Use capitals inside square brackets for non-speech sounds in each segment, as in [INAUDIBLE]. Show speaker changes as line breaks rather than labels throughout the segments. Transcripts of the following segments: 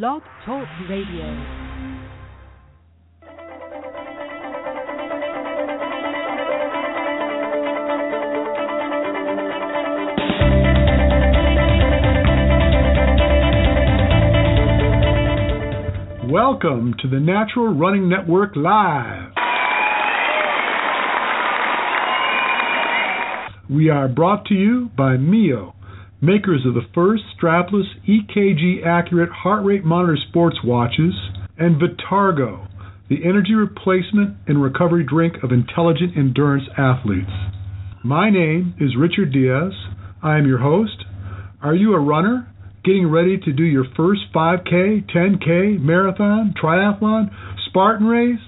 Blog Talk Radio.
Welcome to the Natural Running Network Live. We are brought to you by Mio, makers of the first strapless EKG accurate heart rate monitor sports watches, and Vitargo, the energy replacement and recovery drink of intelligent endurance athletes. My name is Richard Diaz. I am your host. Are you a runner? getting ready to do your first 5K, 10K, marathon, triathlon, Spartan race?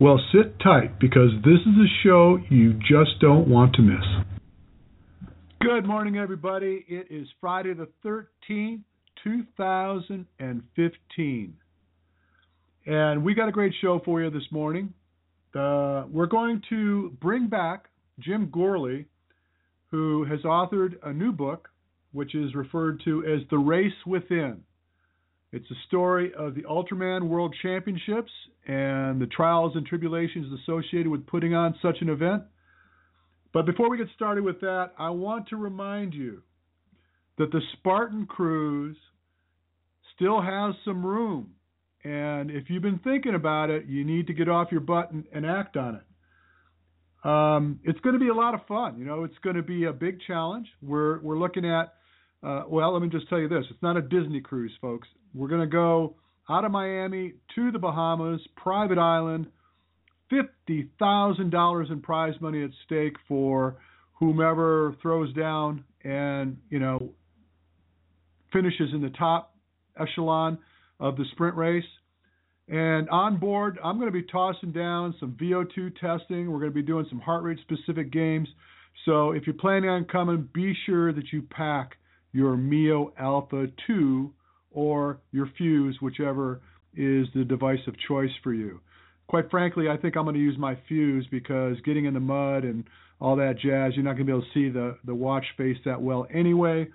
Well, sit tight because this is a show you just don't want to miss. Good morning, everybody. It is Friday the 13th, 2015. And we got a great show for you this morning. Uh, we're going to bring back Jim Gourley, who has authored a new book which is referred to as The Race Within. It's a story of the Ultraman World Championships and the trials and tribulations associated with putting on such an event. But before we get started with that, I want to remind you that the Spartan Cruise still has some room. And if you've been thinking about it, you need to get off your butt and, and act on it. Um, it's going to be a lot of fun. You know, it's going to be a big challenge. We're we're looking at uh, well, let me just tell you this: it's not a Disney cruise, folks. We're going to go out of Miami to the Bahamas, private island, fifty thousand dollars in prize money at stake for whomever throws down and you know finishes in the top echelon of the sprint race. And on board, I'm going to be tossing down some VO2 testing. We're going to be doing some heart rate specific games. So if you're planning on coming, be sure that you pack your Mio Alpha 2 or your Fuse, whichever is the device of choice for you. Quite frankly, I think I'm going to use my Fuse because getting in the mud and all that jazz, you're not going to be able to see the, the watch face that well anyway.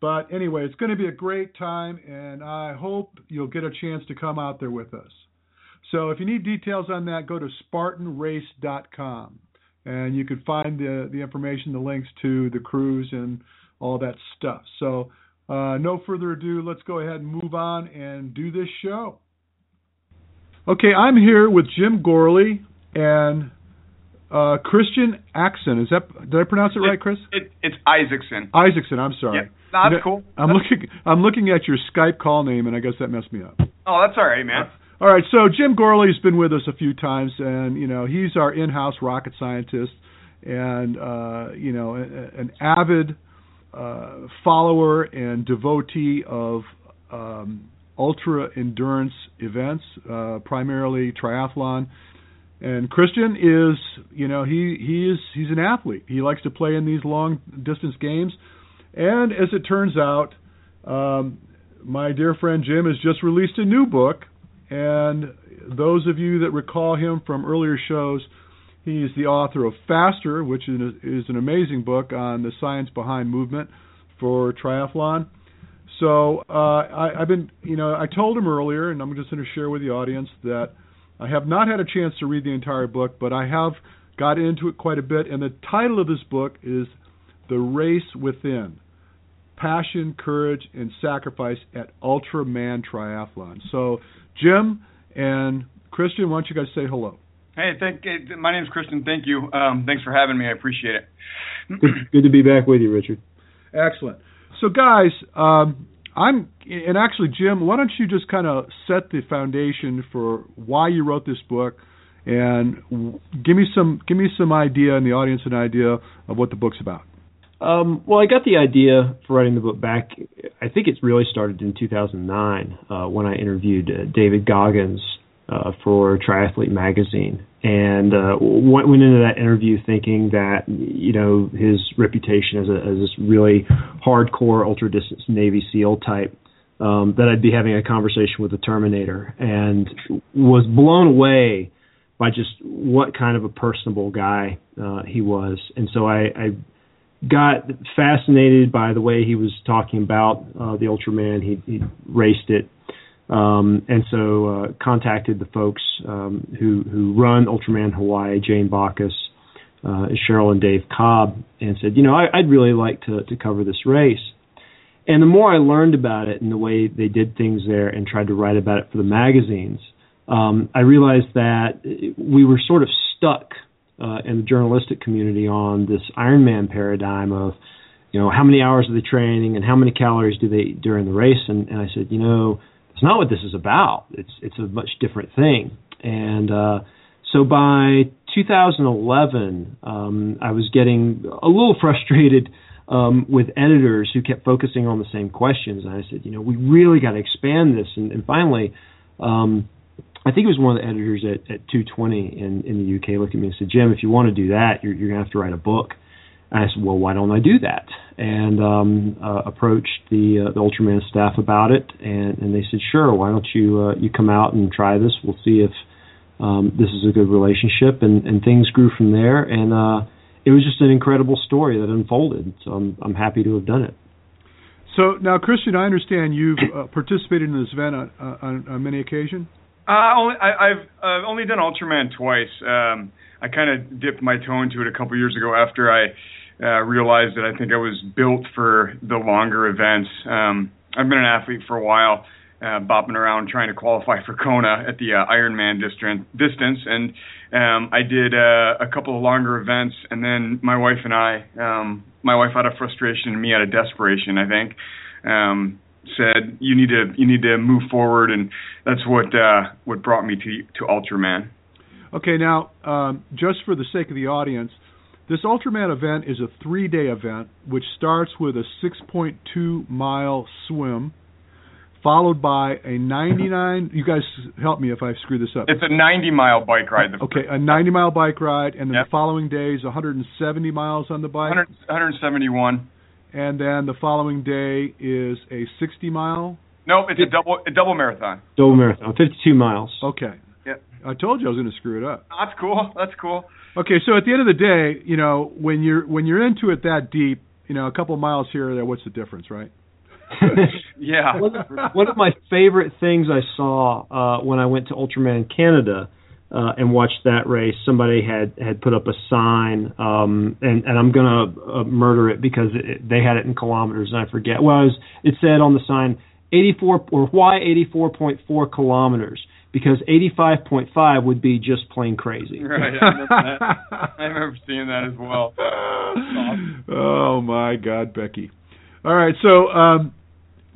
But anyway, it's going to be a great time, and I hope you'll get a chance to come out there with us. So if you need details on that, go to SpartanRace.com, and you can find the the information, the links to the cruise, and all that stuff. So, uh, no further ado, let's go ahead and move on and do this show. Okay, I'm here with Jim Gourley and uh, Christian Axon. Is that did I pronounce it, it right, Chris?
It, it's Isakson.
Isakson. I'm sorry.
Yeah, no, that's cool.
I'm
that's
looking. I'm looking at your Skype call name, and I guess that messed me up.
Oh, that's all right, man.
All right, so Jim Gourley's been with us a few times, and you know he's our in-house rocket scientist, and uh, you know an avid uh, follower and devotee of um, ultra endurance events, uh, primarily triathlon. And Christian is, you know, he he is he's an athlete. He likes to play in these long distance games, and as it turns out, um, my dear friend Jim has just released a new book. And those of you that recall him from earlier shows, He's the author of Faster, which is an amazing book on the science behind movement for triathlon. So uh, I, I've been, you know, I told him earlier, and I'm just going to share with the audience that I have not had a chance to read the entire book, but I have got into it quite a bit. And the title of this book is The Race Within Passion, Courage, and Sacrifice at Ultraman Triathlon. So, Jim and Christian, why don't you guys say hello?
Hey, thank. My name's Christian. Thank you. Um, thanks for having me. I appreciate it.
good, good, to be back with you, Richard.
Excellent. So, guys, um, I'm and actually, Jim, why don't you just kind of set the foundation for why you wrote this book, and give me some give me some idea, and the audience an idea of what the book's about.
Um, well, I got the idea for writing the book back. I think it's really started in 2009 uh, when I interviewed uh, David Goggins uh, for Triathlete magazine, and uh, went, went into that interview thinking that you know his reputation as a as this really hardcore ultra distance Navy SEAL type. Um, that I'd be having a conversation with the Terminator, and was blown away by just what kind of a personable guy uh, he was. And so I, I got fascinated by the way he was talking about uh, the Ultraman. He, he raced it, um, and so uh, contacted the folks um, who who run Ultraman Hawaii, Jane Bockus, uh, Cheryl and Dave Cobb, and said, you know, I, I'd really like to to cover this race. And the more I learned about it and the way they did things there, and tried to write about it for the magazines, um, I realized that we were sort of stuck uh, in the journalistic community on this Ironman paradigm of, you know, how many hours are they training and how many calories do they during the race? And, and I said, you know, it's not what this is about. It's it's a much different thing. And uh, so by 2011, um, I was getting a little [LAUGHS] frustrated um, with editors who kept focusing on the same questions. And I said, you know, we really got to expand this. And, and finally, um, I think it was one of the editors at, at 220 in, in the UK looked at me and said, Jim, if you want to do that, you're, you're going to have to write a book. And I said, well, why don't I do that? And um, uh, approached the, uh, the Ultraman staff about it, and, and they said, sure, why don't you uh, you come out and try this? We'll see if um, this is a good relationship. And, and things grew from there, and uh, it was just an incredible story that unfolded. So I'm I'm happy to have done it.
So now, Christian, I understand you've uh, participated in this event on, on, on many occasions.
Uh, only I, I've uh, only done Ultraman twice. Um, I kind of dipped my toe into it a couple years ago after I uh, realized that I think I was built for the longer events. Um, I've been an athlete for a while, uh, bopping around trying to qualify for Kona at the uh, Ironman distance, distance, and um, I did uh, a couple of longer events, and then my wife and I, um, my wife out of frustration and me out of desperation, I think. Um, said you need to you need to move forward, and that's what uh, what brought me to to Ultraman.
Okay, now um, just for the sake of the audience, this Ultraman event is a three-day event which starts with a 6.2 mile swim, followed by a 99. You guys help me if I screw this up.
It's a 90 mile bike ride.
Okay, a 90 mile bike ride, and then yep. the following day is 170 miles on the bike.
100, 171
and then the following day is a 60 mile.
No, it's a double a double marathon.
Double marathon, 52 miles.
Okay.
Yeah.
I told you I was going to screw it up.
That's cool. That's cool.
Okay, so at the end of the day, you know, when you're when you're into it that deep, you know, a couple of miles here or there, what's the difference, right? [LAUGHS]
yeah.
One of, one of my favorite things I saw uh, when I went to Ultraman Canada uh, and watched that race, somebody had had put up a sign, um, and and I'm gonna uh, murder it because it, they had it in kilometers, and I forget. Well, it, was, it said on the sign 84 or why 84.4 kilometers because 85.5 would be just plain crazy.
Right. I remember, I remember seeing that as well. Awesome.
Oh my God, Becky. All right, so um,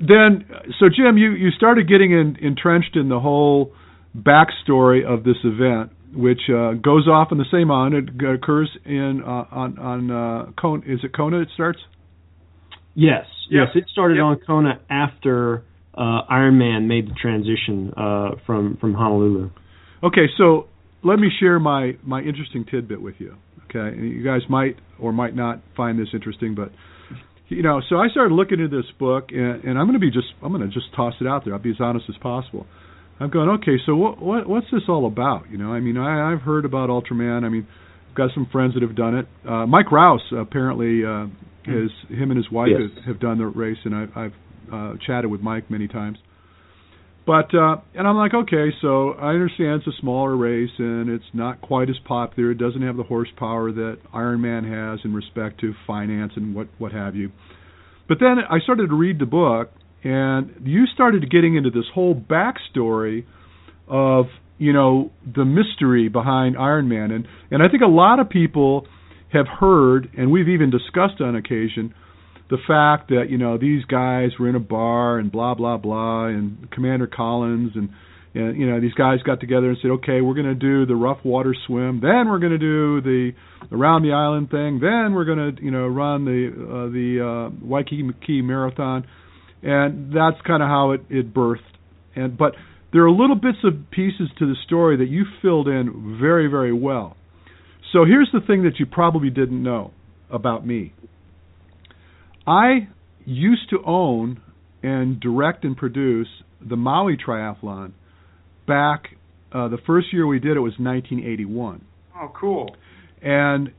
then, so Jim, you you started getting in, entrenched in the whole backstory of this event, which uh, goes off in the same on. It occurs in uh, on on uh, Kona. Is it Kona? It starts.
Yes,
yep.
yes. It started
yep.
on Kona after uh, Ironman made the transition uh, from from Honolulu.
Okay, so let me share my my interesting tidbit with you. Okay, you guys might or might not find this interesting, but you know, so I started looking into this book, and, and I'm going to be just I'm going to just toss it out there. I'll be as honest as possible. I'm going, okay, so what, what what's this all about? You know, I mean, I, I've heard about Ultraman. I mean, I've got some friends that have done it. Uh, Mike Rouse apparently uh, has him and his wife
yes.
have, have done the race, and I've, I've uh, chatted with Mike many times. But uh, and I'm like, okay, so I understand it's a smaller race and it's not quite as popular. It doesn't have the horsepower that Ironman has in respect to finance and what what have you. But then I started to read the book and you started getting into this whole backstory of you know the mystery behind Iron Man, and and I think a lot of people have heard, and we've even discussed on occasion, the fact that you know these guys were in a bar and blah blah blah, and Commander Collins and and you know these guys got together and said, okay, we're going to do the rough water swim, then we're going to do the around the island thing, then we're going to you know run the uh, the uh, Waikiki Marathon, and that's kind of how it it birthed. And but there are little bits of pieces to the story that you filled in very very well. So here's the thing that you probably didn't know about me. I used to own and direct and produce the Maui Triathlon back uh, the first year we did it was 1981.
Oh, cool.
And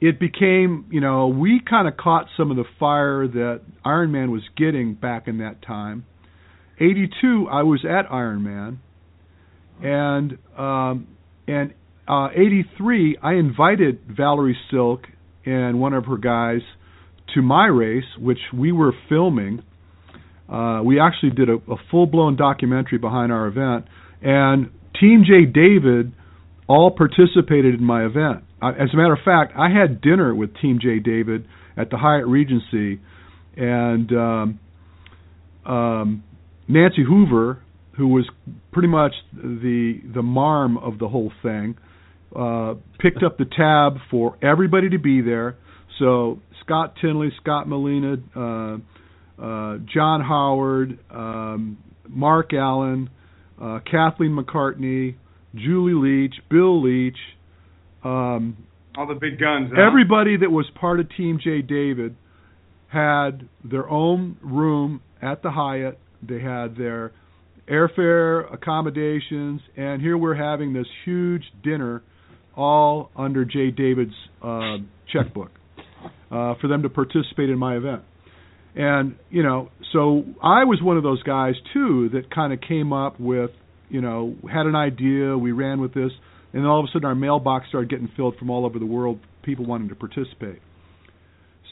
it became, you know, we kind of caught some of the fire that Ironman was getting back in that time. 82, I was at Ironman, and um, and uh, 83, I invited Valerie Silk and one of her guys to my race, which we were filming. Uh, we actually did a, a full blown documentary behind our event, and Team J David all participated in my event. I, as a matter of fact, I had dinner with Team J David at the Hyatt Regency, and um, um, Nancy Hoover, who was pretty much the the marm of the whole thing, uh, picked up the tab for everybody to be there. So Scott Tinley, Scott Molina, uh, uh, John Howard, um, Mark Allen, uh, Kathleen McCartney, Julie Leach, Bill Leach, um,
all the big guns. Huh?
Everybody that was part of Team J David had their own room at the Hyatt. They had their airfare, accommodations, and here we're having this huge dinner, all under J David's uh, checkbook, uh, for them to participate in my event. And you know, so I was one of those guys too that kind of came up with, you know, had an idea, we ran with this, and then all of a sudden our mailbox started getting filled from all over the world, people wanting to participate.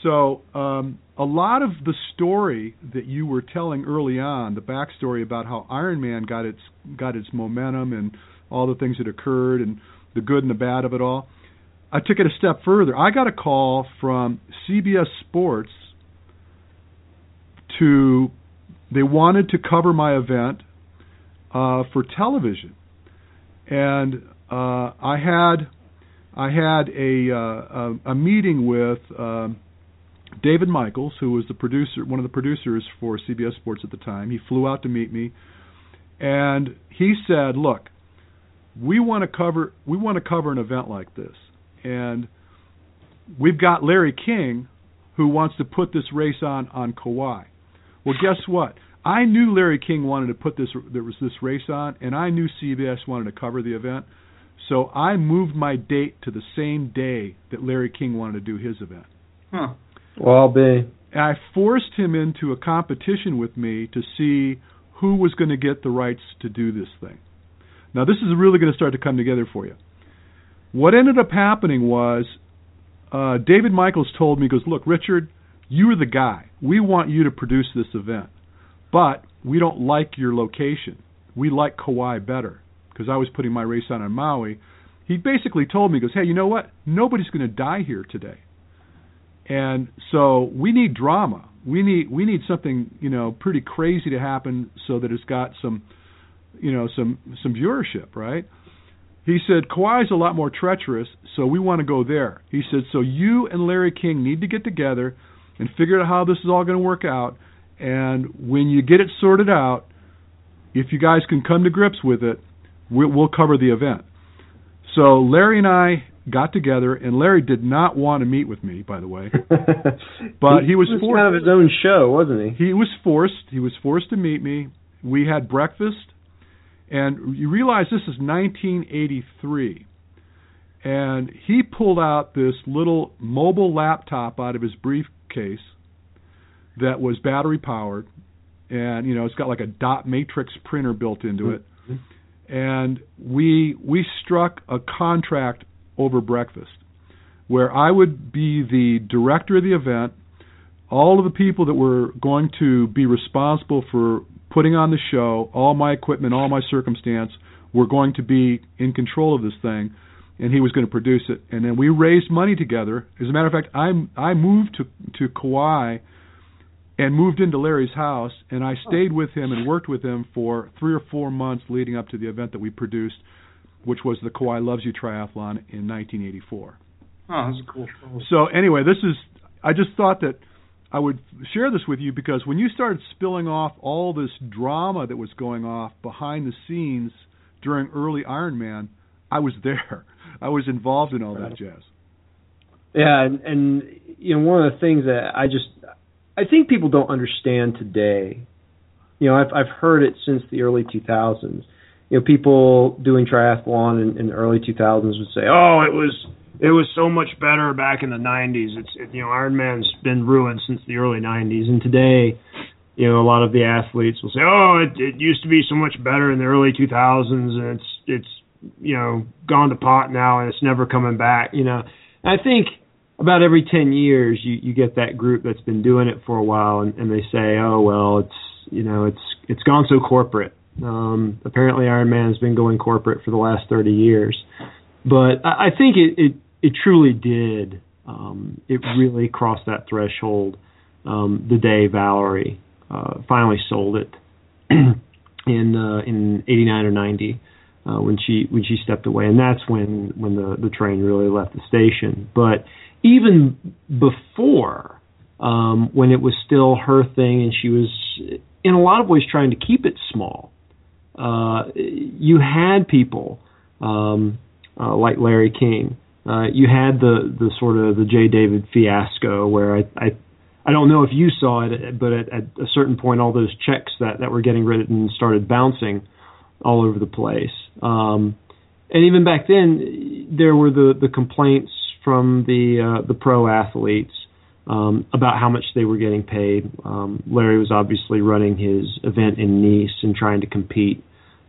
So um, a lot of the story that you were telling early on, the backstory about how Iron Man got its got its momentum and all the things that occurred and the good and the bad of it all. I took it a step further. I got a call from CBS Sports to they wanted to cover my event uh, for television, and uh, I had I had a uh, a, a meeting with um, David Michaels, who was the producer, one of the producers for CBS Sports at the time. He flew out to meet me, and he said, "Look, we want to cover we want to cover an event like this, and we've got Larry King, who wants to put this race on on Kauai." Well, guess what? I knew Larry King wanted to put this there was this race on, and I knew CBS wanted to cover the event. So I moved my date to the same day that Larry King wanted to do his event.
Huh.
Well, I'll be.
And I forced him into a competition with me to see who was going to get the rights to do this thing. Now, this is really going to start to come together for you. What ended up happening was uh, David Michaels told me, he goes, Look, Richard, you're the guy. We want you to produce this event. But we don't like your location. We like Kauai better because I was putting my race on on Maui. He basically told me, he goes, Hey, you know what? Nobody's going to die here today. And so we need drama. We need we need something, you know, pretty crazy to happen so that it's got some you know, some some viewership, right? He said Kauai's a lot more treacherous, so we want to go there. He said, so you and Larry King need to get together and figure out how this is all going to work out. And when you get it sorted out, if you guys can come to grips with it, we'll, we'll cover the event. So Larry and I got together, and Larry did not want to meet with me, by the way. [LAUGHS] but he, he was,
was
forced.
Kind of his own show, wasn't
he? He was forced. He was forced to meet me. We had breakfast, and you realize this is 1983. And he pulled out this little mobile laptop out of his briefcase that was battery powered, and you know it's got like a dot matrix printer built into it. Mm-hmm. And we we struck a contract over breakfast, where I would be the director of the event. All of the people that were going to be responsible for putting on the show, all my equipment, all my circumstance, were going to be in control of this thing, and he was going to produce it. And then we raised money together. As a matter of fact, I I moved to to Kauai and moved into Larry's house, and I stayed with him and worked with him for three or four months leading up to the event that we produced, which was the Kauai Loves You Triathlon in 1984.
Oh, that's cool.
So anyway, this is I just thought that I would share this with you because when you started spilling off all this drama that was going off behind the scenes during early Iron Man, I was there. I was involved in all that jazz.
Yeah, and, and you know one of the things that I just I think people don't understand today. You know, I've I've heard it since the early 2000s. You know, people doing triathlon in, in the early 2000s would say, "Oh, it was it was so much better back in the 90s. It's it, you know Ironman's been ruined since the early 90s, and today, you know, a lot of the athletes will say, "Oh, it, it used to be so much better in the early 2000s, and it's it's you know gone to pot now, and it's never coming back." You know, and I think about every 10 years you you get that group that's been doing it for a while, and, and they say, "Oh, well, it's you know it's it's gone so corporate." Um, apparently, Ironman has been going corporate for the last 30 years, but I, think it, it it truly did. Um, it really crossed that threshold um, the day Valerie uh, finally sold it [CLEARS THROAT] in uh, in '89 or '90 uh, when she when she stepped away, and that's when when the the train really left the station. But even before, um, when it was still her thing, and she was in a lot of ways trying to keep it small, uh, you had people um, uh, like Larry King uh, you had the the sort of the J. David fiasco where I I, I don't know if you saw it, but at, at a certain point, all those checks that that were getting written started bouncing all over the place. Um, and even back then, there were the the complaints from the uh, the pro athletes um, about how much they were getting paid. Um, Larry was obviously running his event in Nice and trying to compete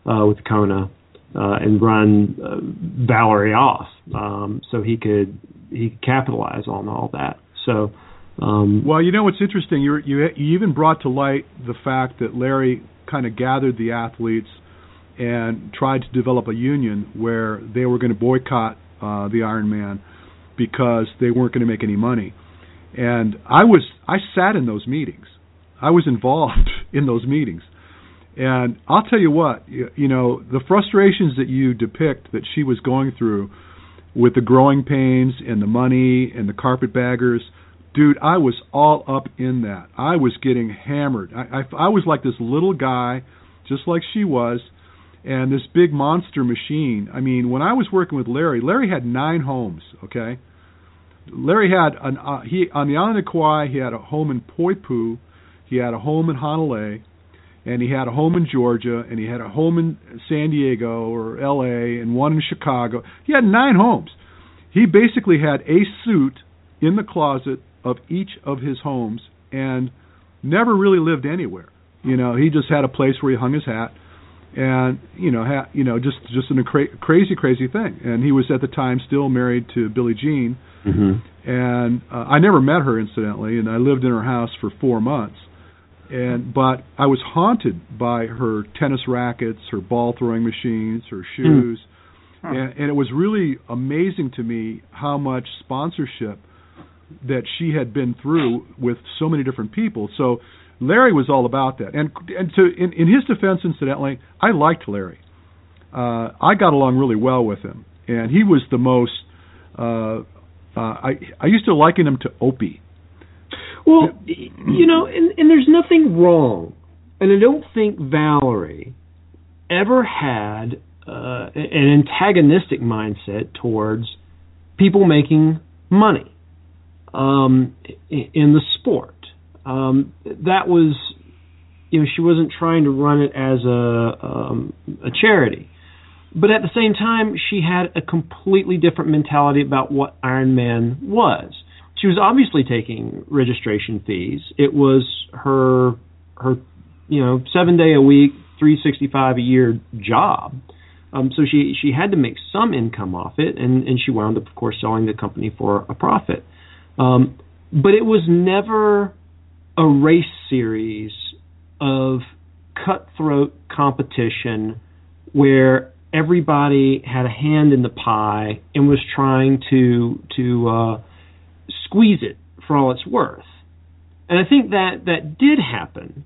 uh, with Kona uh, and run uh, Valerie off, um, so he could he could capitalize on all that. So, um,
well, you know what's interesting? You you you even brought to light the fact that Larry kind of gathered the athletes and tried to develop a union where they were going to boycott uh, the Ironman because they weren't going to make any money. And I was I sat in those meetings. I was involved [LAUGHS] in those meetings. And I'll tell you what, you, you know, the frustrations that you depict that she was going through with the growing pains and the money and the carpetbaggers, dude, I was all up in that. I was getting hammered. I, I, I was like this little guy, just like she was, and this big monster machine. I mean, when I was working with Larry, Larry had nine homes. Okay, Larry had an uh, he on the island of Kauai. He had a home in Poipu. He had a home in Honolulu and he had a home in Georgia, and he had a home in San Diego or L.A. and one in Chicago. He had nine homes. He basically had a suit in the closet of each of his homes, and never really lived anywhere. You know, he just had a place where he hung his hat, and you know, ha- you know, just just a cra- crazy, crazy thing. And he was at the time still married to Billie Jean,
mm-hmm.
and uh, I never met her incidentally, and I lived in her house for four months and but I was haunted by her tennis rackets, her ball throwing machines, her shoes, mm. and, and it was really amazing to me how much sponsorship that she had been through with so many different people. So Larry was all about that, and and to in, in his defense, incidentally, I liked Larry. Uh, I got along really well with him, and he was the most. Uh, uh, I I used to liken him to Opie
well, you know, and, and there's nothing wrong, and I don't think Valerie ever had uh, an antagonistic mindset towards people making money um, in the sport. Um, that was, you know, she wasn't trying to run it as a um, a charity, but at the same time, she had a completely different mentality about what Iron Man was she was obviously taking registration fees. It was her her you know seven day a week, three sixty five a year job. Um, so she she had to make some income off it, and and she wound up, of course, selling the company for a profit. Um, but it was never a race series of cutthroat competition where everybody had a hand in the pie and was trying to to uh, squeeze it for all it's worth. and I think that that did happen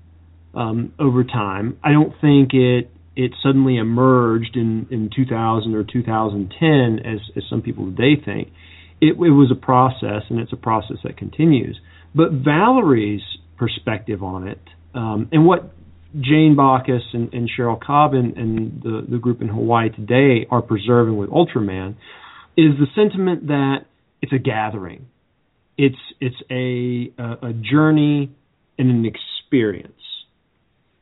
um, over time. I don't think it it suddenly emerged in, in 2000 or 2010 as, as some people today think. It, it was a process, and it's a process that continues. But Valerie's perspective on it, um, and what Jane Bockus and, and Cheryl Cobb and, and the, the group in Hawaii today are preserving with Ultraman, is the sentiment that it's a gathering, it's it's a a, a journey and an experience,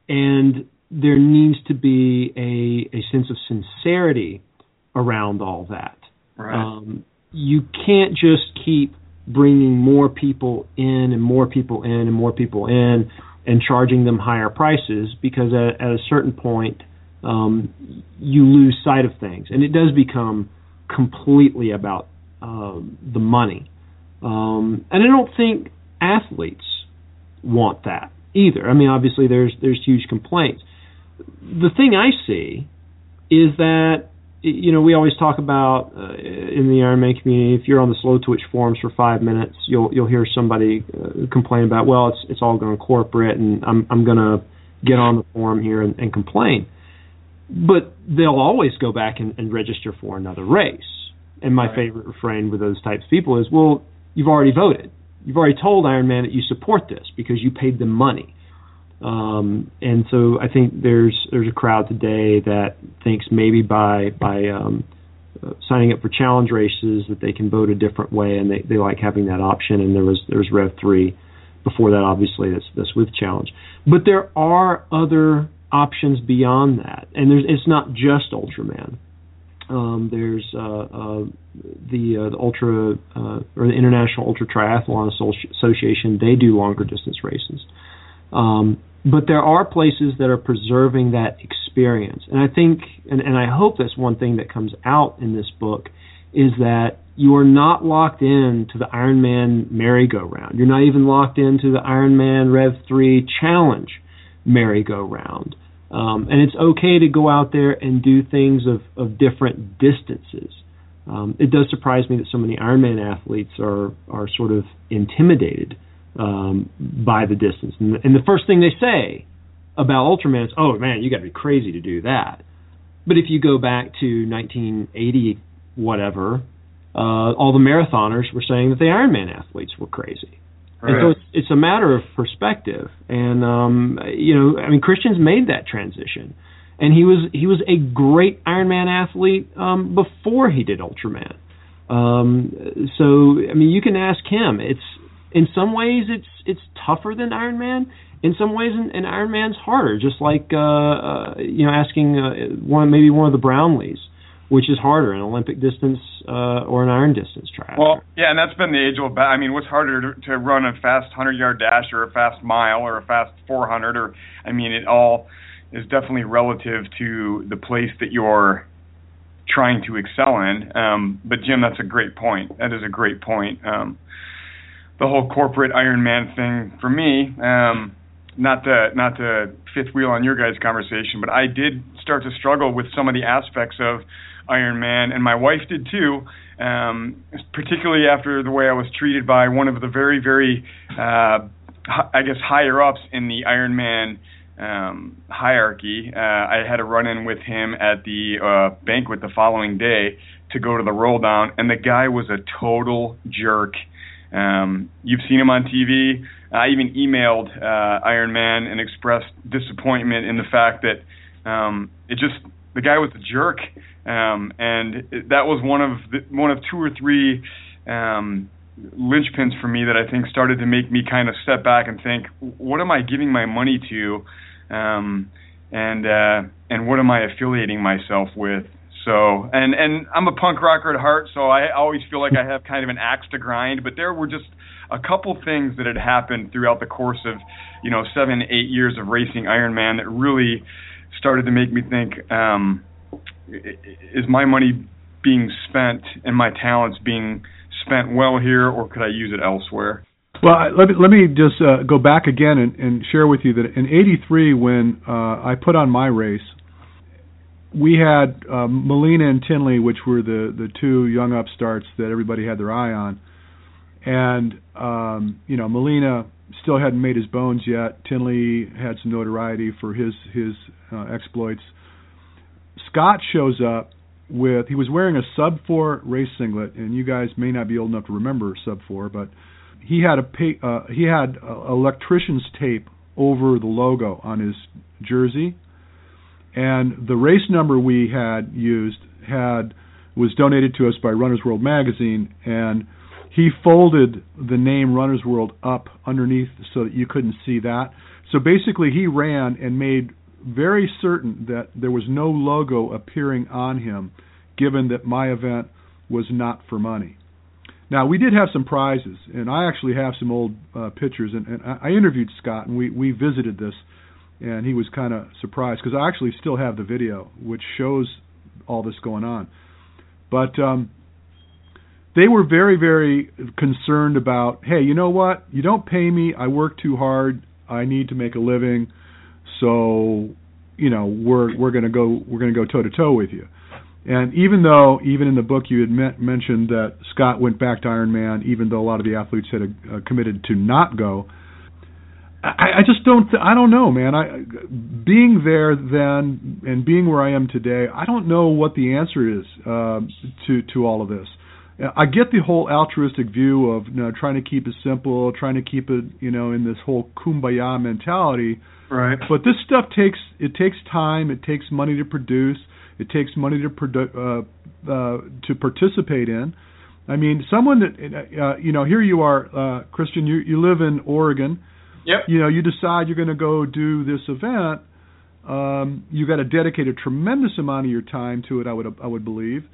and there needs to be a, a sense of sincerity around all that.
Right.
Um, you can't just keep bringing more people in and more people in and more people in and charging them higher prices because at, at a certain point um, you lose sight of things and it does become completely about uh, the money. Um, and I don't think athletes want that either. I mean, obviously there's there's huge complaints the thing I see is that you know we always talk about uh, in the Ironman community. If you're on the Slowtwitch forums for five minutes, you'll you'll hear somebody uh, complain about well, it's it's all going corporate, and I'm I'm going to get on the forum here and, and complain. But they'll always go back and, and register for another race. And my right. favorite refrain with those types of people is, well, you've already voted. You've already told Ironman that you support this because you paid them money. Um, and so I think there's there's a crowd today that thinks maybe by by um, uh, signing up for challenge races that they can vote a different way, and they, they like having that option. And there was there was Rev three before that, obviously that's that's with challenge. But there are other options beyond that, and there's it's not just Ultraman. Um, there's uh, uh, the uh, the Ultra uh, or the International Ultra Triathlon Association. They do longer distance races. Um, but there are places that are preserving that experience. And I think, and, and I hope that's one thing that comes out in this book, is that you are not locked in to the Ironman merry-go-round. You're not even locked into the Ironman Rev 3 challenge merry-go-round. Um, and it's okay to go out there and do things of, of different distances. Um, it does surprise me that so many Ironman athletes are are sort of intimidated um, by the distance. And, and the first thing they say about Ultraman is, "Oh man, you got to be crazy to do that." But if you go back to 1980, whatever, uh, all the marathoners were saying that the Ironman athletes were crazy. Right. And so it's, it's a matter of perspective. And um, you know, I mean, Christian's made that transition, and he was he was a great Ironman athlete um, before he did Ultraman. Um, so I mean, you can ask him. It's in some ways it's it's tougher than Iron Man. In some ways, an, an Iron Man's harder. Just like uh, uh, you know, asking uh, one maybe one of the Brownlees, which is harder, an Olympic distance uh, or an iron distance triathlon.
Well, yeah, and that's been the age old. I mean, what's harder to, to run a fast hundred yard dash or a fast mile or a fast four hundred or I mean, it all is definitely relative to the place that you're trying to excel in. Um, but Jim, that's a great point. That is a great point. Um, the whole corporate Iron Man thing for me. Um, not to not to fifth wheel on your guys' conversation, but I did start to struggle with some of the aspects of Iron Man, and my wife did too. Um, particularly after the way I was treated by one of the very very uh, I guess higher ups in the Iron Man um, hierarchy. Uh, I had a run in with him at the uh, banquet the following day to go to the roll down, and the guy was a total jerk. Um, you've seen him on TV. I even emailed uh, Iron Man and expressed disappointment in the fact that um, it just the guy was a jerk, um, and that was one of the, one of two or three um, linchpins for me that I think started to make me kind of step back and think, what am I giving my money to, um, and uh, and what am I affiliating myself with? So, and and I'm a punk rocker at heart, so I always feel like I have kind of an axe to grind. But there were just a couple things that had happened throughout the course of, you know, seven, eight years of racing Ironman that really started to make me think: um, Is my money being spent and my talents being spent well here, or could I use it elsewhere?
Well, let me let me just uh, go back again and, and share with you that in '83, when uh, I put on my race, we had um, Molina and Tinley, which were the the two young upstarts that everybody had their eye on, and um, you know Molina still hadn't made his bones yet. Tinley had some notoriety for his his uh, exploits. Scott shows up with he was wearing a sub four race singlet, and you guys may not be old enough to remember sub four, but he had a uh, he had uh, electrician's tape over the logo on his jersey, and the race number we had used had was donated to us by Runner's World magazine, and he folded the name Runner's World up underneath so that you couldn't see that. So basically, he ran and made very certain that there was no logo appearing on him, given that my event was not for money. Now we did have some prizes, and I actually have some old uh, pictures, and, and I interviewed Scott, and we we visited this, and he was kind of surprised because I actually still have the video, which shows all this going on. But um, they were very, very concerned about, hey, you know what? You don't pay me. I work too hard. I need to make a living. So, you know, we're we're going to go we're going to go toe to toe with you. And even though, even in the book, you had met, mentioned that Scott went back to Ironman, even though a lot of the athletes had uh, committed to not go, I, I just don't. Th- I don't know, man. I being there then and being where I am today, I don't know what the answer is uh, to to all of this. I get the whole altruistic view of you know, trying to keep it simple, trying to keep it you know in this whole kumbaya mentality.
Right.
But this stuff takes it takes time. It takes money to produce. It takes money to produ- uh, uh, to participate in. I mean, someone that uh, you know, here you are, uh, Christian. You you live in Oregon.
Yep.
You know, you decide you're going to go do this event. Um, you got to dedicate a tremendous amount of your time to it. I would I would believe,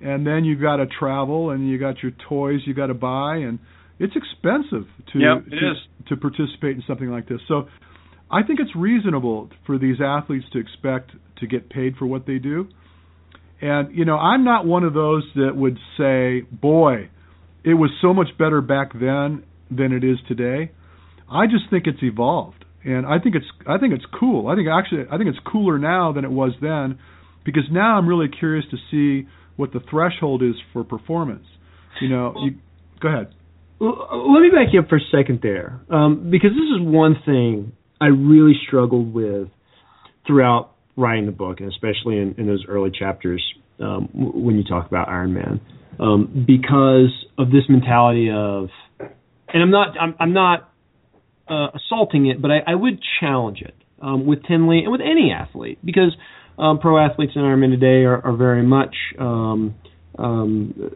and then you got to travel and you got your toys you got to buy and it's expensive to
Yep, it
to,
is.
to participate in something like this. So I think it's reasonable for these athletes to expect to get paid for what they do. And you know, I'm not one of those that would say, "Boy, it was so much better back then than it is today." I just think it's evolved, and I think it's I think it's cool. I think actually I think it's cooler now than it was then, because now I'm really curious to see what the threshold is for performance. You know, you, go ahead.
Let me back you up for a second there, um, because this is one thing I really struggled with throughout writing the book, and especially in, in those early chapters um, when you talk about Iron Man, um, because of this mentality of, and I'm not, I'm, I'm not uh, assaulting it, but I, I would challenge it um, with Tinley and with any athlete because um, pro athletes in Ironman today are, are very much um, um,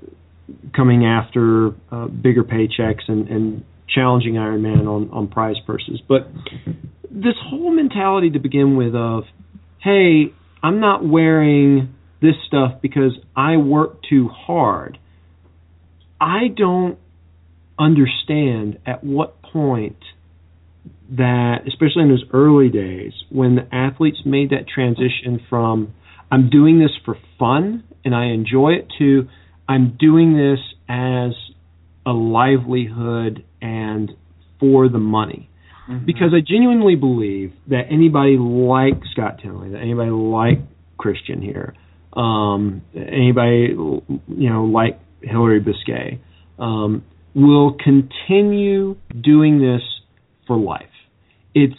coming after uh, bigger paychecks and, and challenging Ironman on, on prize purses. But this whole mentality to begin with of, hey, I'm not wearing this stuff because I work too hard. I don't understand at what point that, especially in those early days, when the athletes made that transition from I'm doing this for fun and I enjoy it to I'm doing this as a livelihood and for the money. Because I genuinely believe that anybody like Scott Tinley, that anybody like Christian here, um, anybody you know like Hillary Biscay, um, will continue doing this for life. It's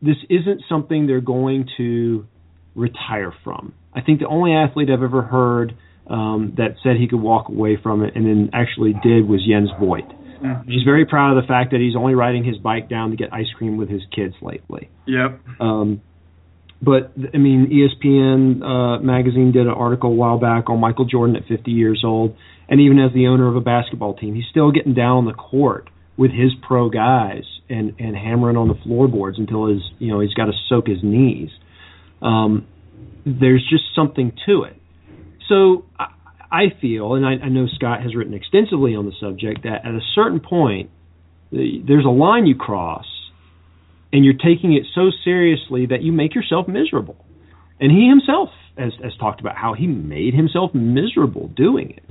this isn't something they're going to retire from. I think the only athlete I've ever heard um, that said he could walk away from it and then actually did was Jens Voigt. He's very proud of the fact that he's only riding his bike down to get ice cream with his kids lately.
Yep.
Um, but I mean, ESPN uh, magazine did an article a while back on Michael Jordan at 50 years old, and even as the owner of a basketball team, he's still getting down on the court with his pro guys and and hammering on the floorboards until his you know he's got to soak his knees. Um, there's just something to it. So I, I feel, and I, I know Scott has written extensively on the subject, that at a certain point, the- there's a line you cross, and you're taking it so seriously that you make yourself miserable. And he himself has, has talked about how he made himself miserable doing it.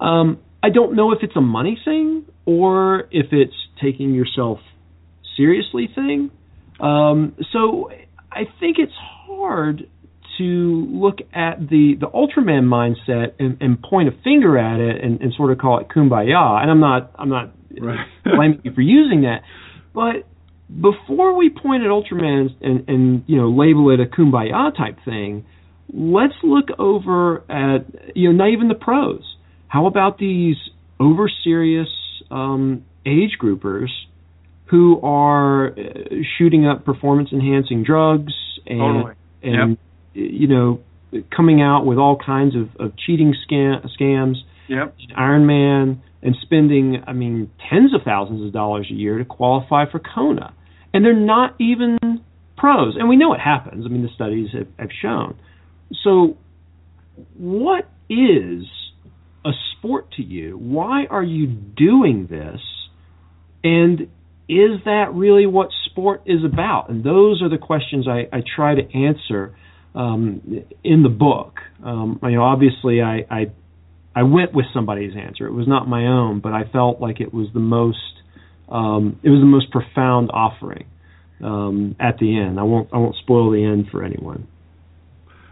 Um, I don't know if it's a money thing or if it's taking yourself seriously thing. Um, so I think it's hard to look at the the Ultraman mindset and, and point a finger at it and, and sort of call it kumbaya. And I'm not I'm not
Right. [LAUGHS]
blaming you for using that, But before we point at Ultraman and, and you know label it a kumbaya type thing, let's look over at you know not even the pros. How about these over serious um, age groupers who are uh, shooting up performance enhancing drugs and
Totally.
and
Yep.
You know coming out with all kinds of, of cheating scam, scams
Yep.
Iron Man and spending, I mean, tens of thousands of dollars a year to qualify for Kona. And they're not even pros. And we know it happens. I mean, the studies have, have shown. So, what is a sport to you? Why are you doing this? And is that really what sport is about? And those are the questions I, I try to answer um, in the book. Um, you know, obviously, I, I I went with somebody's answer. It was not my own, but I felt like it was the most um, it was the most profound offering um, at the end. I won't I won't spoil the end for anyone.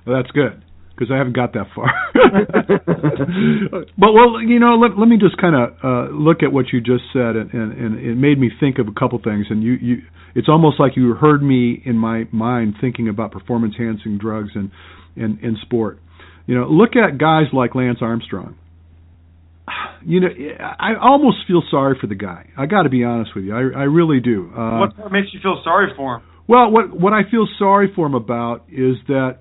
Well, that's good because I haven't got that far. [LAUGHS] but well, you know, let, let me just kind of uh, look at what you just said, and, and, and it made me think of a couple things. And you, you, it's almost like you heard me in my mind thinking about performance enhancing drugs and and in sport. You know, look at guys like Lance Armstrong. You know, I almost feel sorry for the guy. I got to be honest with you. I, I really do. Uh,
what makes you feel sorry for him?
well, what what I feel sorry for him about is that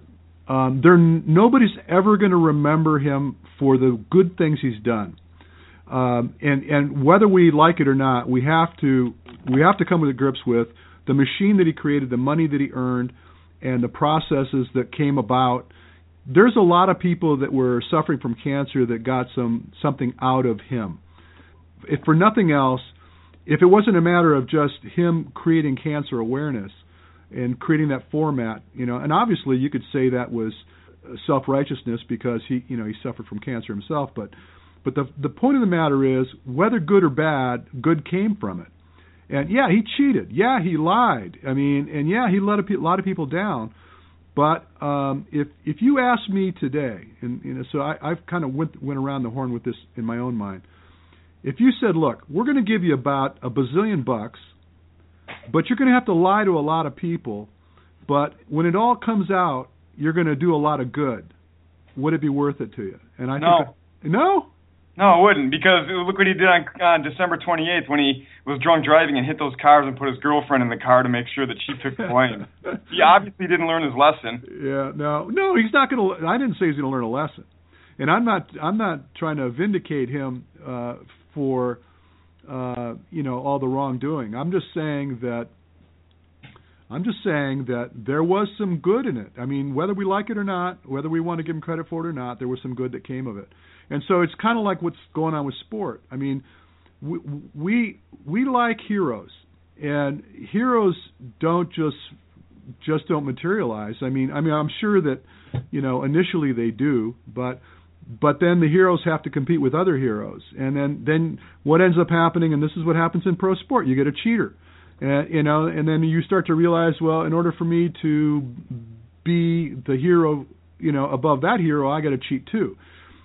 um, there nobody's ever going to remember him for the good things he's done, um, and and whether we like it or not, we have to we have to come to grips with the machine that he created, the money that he earned, and the processes that came about. There's a lot of people that were suffering from cancer that got some something out of him. If for nothing else, if it wasn't a matter of just him creating cancer awareness and creating that format, you know, and obviously you could say that was self righteousness because he, you know, he suffered from cancer himself, but but the the point of the matter is whether good or bad, good came from it. And yeah, he cheated. Yeah, he lied. I mean, and yeah, he let a pe- lot of people down. But um, if if you ask me today, and you know, so I, I've kind of went went around the horn with this in my own mind. If you said, "Look, we're going to give you about a bazillion bucks, but you're going to have to lie to a lot of people, but when it all comes out, you're going to do a lot of good," would it be worth it to you? And I
No.
think no,
No, it wouldn't because look what he did on, on December 28th when he was drunk driving and hit those cars and put his girlfriend in the car to make sure that she took the blame. [LAUGHS] he obviously didn't learn his lesson.
Yeah, no, no, he's not going to. I didn't say he's going to learn a lesson, and I'm not. I'm not trying to vindicate him uh, for, uh, you know, all the wrongdoing. I'm just saying that. I'm just saying that there was some good in it. I mean, whether we like it or not, whether we want to give him credit for it or not, there was some good that came of it. And so it's kind of like what's going on with sport. I mean, we we, we like heroes, and heroes don't just just don't materialize. I mean, I mean, I'm sure that you know initially they do, but but then the heroes have to compete with other heroes, and then then what ends up happening, and this is what happens in pro sport, you get a cheater, and you know, and then you start to realize, well, in order for me to be the hero, you know, above that hero, I got to cheat too.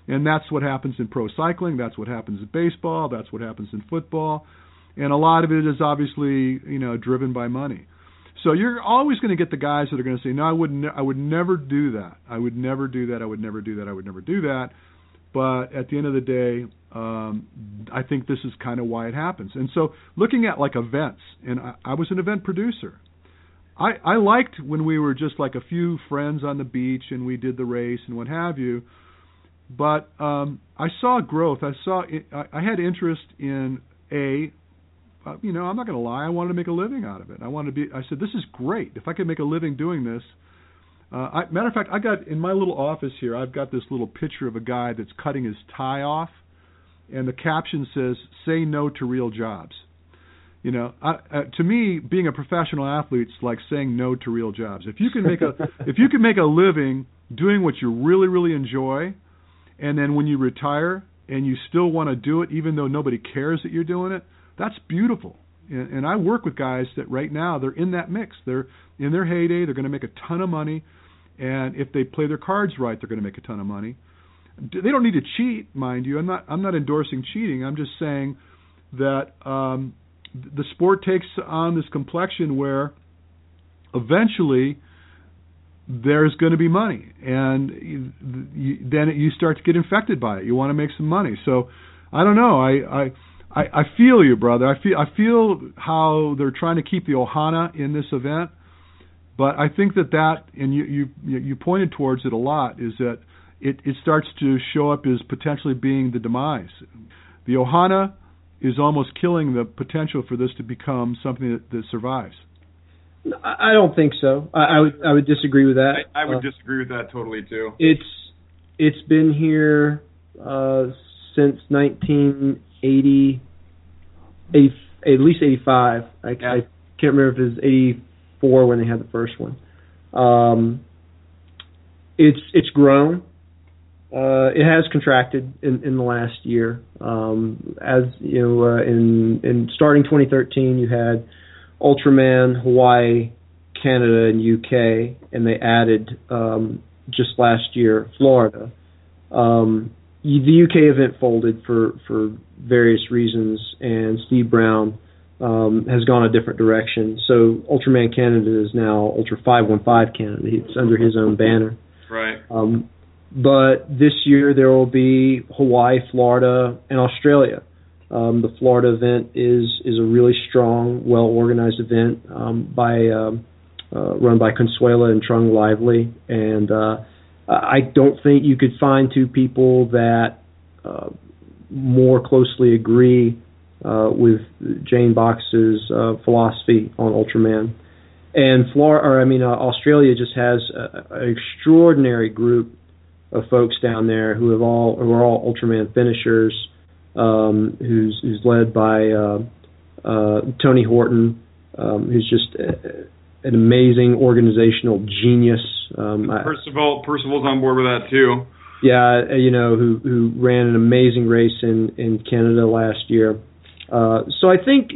And that's what happens in pro cycling. That's what happens in baseball. That's what happens in football. And a lot of it is obviously, you know, driven by money. So you're always going to get the guys that are going to say, "No, I would, ne- I would never do that. I would never do that. I would never do that. I would never do that." But at the end of the day, um, I think this is kind of why it happens. And so, looking at like events, and I, I was an event producer. I, I liked when we were just like a few friends on the beach and we did the race and what have you. But um, I saw growth. I saw. I, I had interest in a uh, you know, I'm not going to lie. I wanted to make a living out of it. I wanted to be. I said, this is great. If I could make a living doing this. Uh, I, matter of fact, I got in my little office here. I've got this little picture of a guy that's cutting his tie off, and the caption says, "Say no to real jobs." You know, I, uh, to me, being a professional athlete's like saying no to real jobs. If you can make a [LAUGHS] if you can make a living doing what you really really enjoy, and then when you retire and you still want to do it, even though nobody cares that you're doing it, that's beautiful. And, and I work with guys that right now they're in that mix. They're in their heyday. They're going to make a ton of money, and if they play their cards right, they're going to make a ton of money. They don't need to cheat, mind you. I'm not. I'm not endorsing cheating. I'm just saying that um, the sport takes on this complexion where eventually there's going to be money, and you, you, then you start to get infected by it. You want to make some money, so I don't know. I I I, I feel you, brother. I feel I feel how they're trying to keep the Ohana in this event, but I think that that and you you you pointed towards it a lot is that it it starts to show up as potentially being the demise. The Ohana is almost killing the potential for this to become something that, that survives.
I don't think so. I, I would I would disagree with that.
I, I would
uh,
disagree with that totally too.
It's it's been here uh, since 1980, 80, at least 85. I. I can't remember if it was 84 when they had the first one. Um, it's it's grown. Uh, it has contracted in, in the last year. Um, as you know, uh, in in starting 2013, you had Ultraman, Hawaii, Canada, and UK, and they added um, just last year Florida. Um, the UK event folded for for various reasons, and Steve Brown um, has gone a different direction. So Ultraman Canada is now Ultra 515 Canada. It's under his own banner.
Right.
Um, but this year there will be Hawaii, Florida, and Australia. Um, the Florida event is is a really strong, well organized event um, by um, uh, run by Consuela and Trung Lively, and uh, I don't think you could find two people that uh, more closely agree uh, with Jane Bockus's uh, philosophy on Ultraman. And Florida, or I mean, uh, Australia just has an extraordinary group of folks down there who have all who are all Ultraman finishers, um, who's who's led by uh, uh, Tony Horton, um, who's just a, an amazing organizational genius. Um,
Percival Percival's on board with that too.
yeah, uh, you know, who who ran an amazing race in in Canada last year. Uh, so I think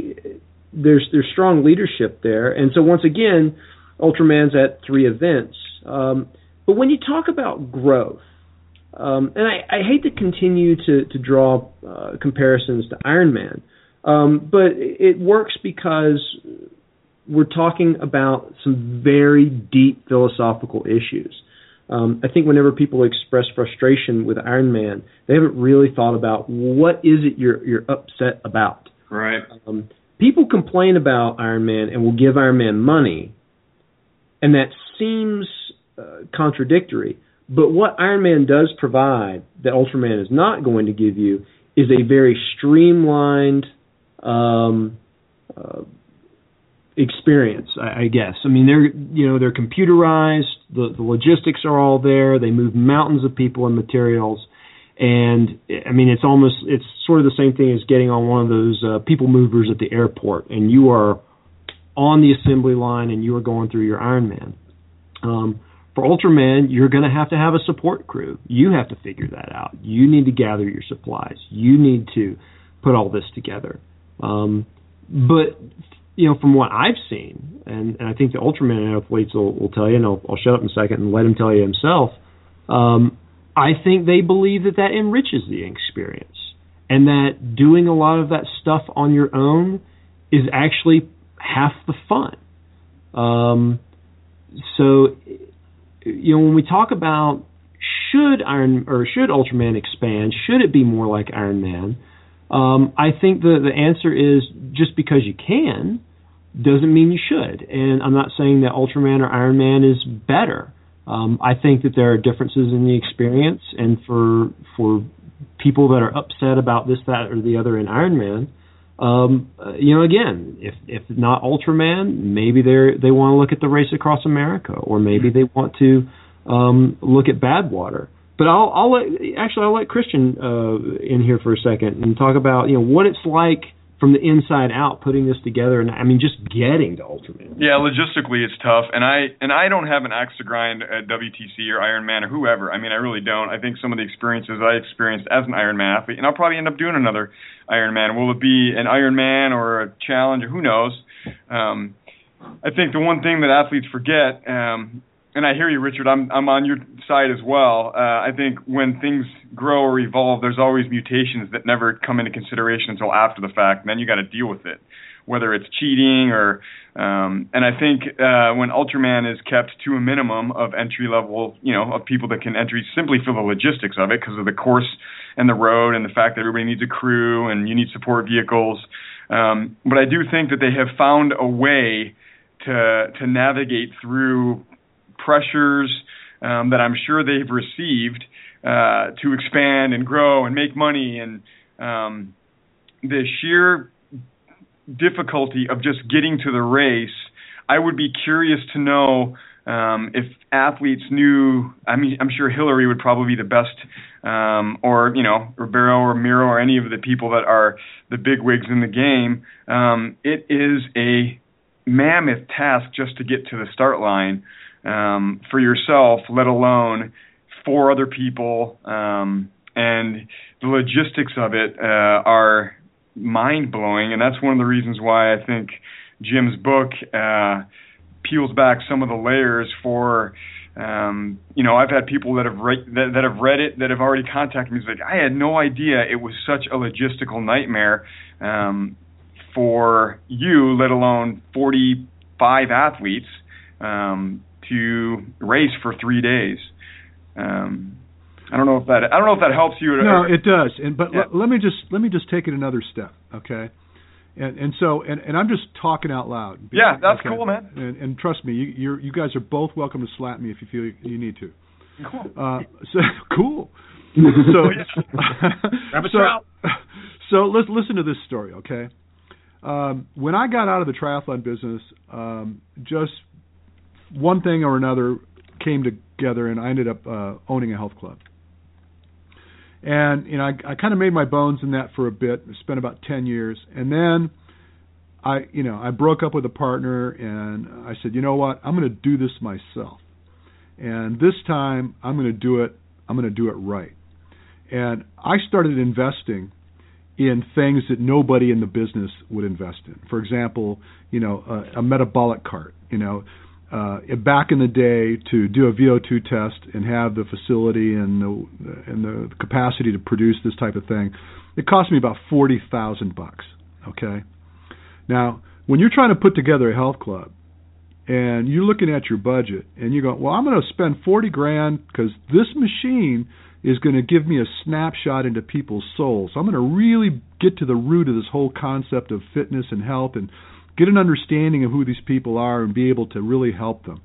there's there's strong leadership there, and so once again, Ultraman's at three events. Um, but when you talk about growth, um, and I, I hate to continue to to draw uh, comparisons to Ironman, um, but it works because we're talking about some very deep philosophical issues. Um, I think whenever people express frustration with Ironman, they haven't really thought about what is it you're you're upset about.
Right.
Um, people complain about Ironman and will give Ironman money, and that seems uh, contradictory. But what Ironman does provide that Ultraman is not going to give you is a very streamlined um, uh, experience, I, I guess. I mean, they're you know they're computerized. The the logistics are all there. They move mountains of people and materials, and I mean it's almost it's sort of the same thing as getting on one of those uh, people movers at the airport, and you are on the assembly line and you are going through your Ironman. Um, for Ultraman, you're going to have to have a support crew. You have to figure that out. You need to gather your supplies. You need to put all this together. Um, but you know, from what I've seen, and, and I think the Ultraman athletes will, will tell you, and I'll, I'll shut up in a second and let him tell you himself. Um, I think they believe that that enriches the experience, and that doing a lot of that stuff on your own is actually half the fun. Um, so, you know, when we talk about should Iron or should Ultraman expand, should it be more like Ironman? Um, I think the the answer is just because you can doesn't mean you should. And I'm not saying that Ultraman or Ironman is better. Um, I think that there are differences in the experience, and for for people that are upset about this, that, or the other in Ironman, um, uh, you know, again, if if not Ultraman, maybe they they want to look at the race across America, or maybe they want to um, look at Badwater. But I'll I'll let actually I'll let Christian uh, in here for a second and talk about you know what it's like from the inside out putting this together, and I mean just getting to Ultraman.
Yeah, logistically it's tough, and I and I don't have an axe to grind at WTC or Ironman or whoever. I mean, I really don't. I think some of the experiences I experienced as an Ironman athlete, and I'll probably end up doing another Ironman. Will it be an Ironman or a challenge? Who knows? Um, I think the one thing that athletes forget um, and I hear you, Richard. I'm I'm on your side as well. Uh, I think when things grow or evolve, there's always mutations that never come into consideration until after the fact, and then you got to deal with it, whether it's cheating or. Um, and I think uh, when Ultraman is kept to a minimum of entry level, you know, of people that can entry simply for the logistics of it, because of the course and the road and the fact that everybody needs a crew and you need support vehicles. Um, but I do think that they have found a way to to navigate through pressures um, that I'm sure they've received uh, to expand and grow and make money and um, the sheer difficulty of just getting to the race. I would be curious to know um, if athletes knew. I mean, I'm sure Hillary would probably be the best, um, or you know, Ribeiro or Miro or any of the people that are the big wigs in the game. Um, it is a mammoth task just to get to the start line um, for yourself, let alone for other people. Um, and the logistics of it uh, are mind blowing, and that's one of the reasons why I think Jim's book uh, peels back some of the layers for. Um, you know, I've had people that have that, that have read it that have already contacted me. It's like I had no idea it was such a logistical nightmare um, for you, let alone 45 athletes. Um, to race for three days. Um, I don't know if that I don't know if that helps you.
No, it does. And but yeah. l- let me just let me just take it another step, okay? And and so and, and I'm just talking out loud.
Yeah, that's okay? cool, man.
And, and trust me, you you're, you guys are both welcome to slap me if you feel you need to.
Cool. Uh,
so [LAUGHS] cool.
so [LAUGHS]
so, [LAUGHS] so let's listen to this story, okay? Um, when I got out of the triathlon business, um, just one thing or another came together, and I ended up uh, owning a health club. And you know, I, I kind of made my bones in that for a bit. Spent about ten years, and then I, you know, I broke up with a partner, and I said, you know what, I'm going to do this myself. And this time, I'm going to do it. I'm going to do it right. And I started investing in things that nobody in the business would invest in. For example, you know, a, a metabolic cart. You know, uh, back in the day to do a VO2 test and have the facility and the and the capacity to produce this type of thing, it cost me about forty thousand bucks. Okay, now when you're trying to put together a health club and you're looking at your budget and you go, well, I'm going to spend forty grand because this machine is going to give me a snapshot into people's souls. So I'm going to really get to the root of this whole concept of fitness and health and get an understanding of who these people are and be able to really help them.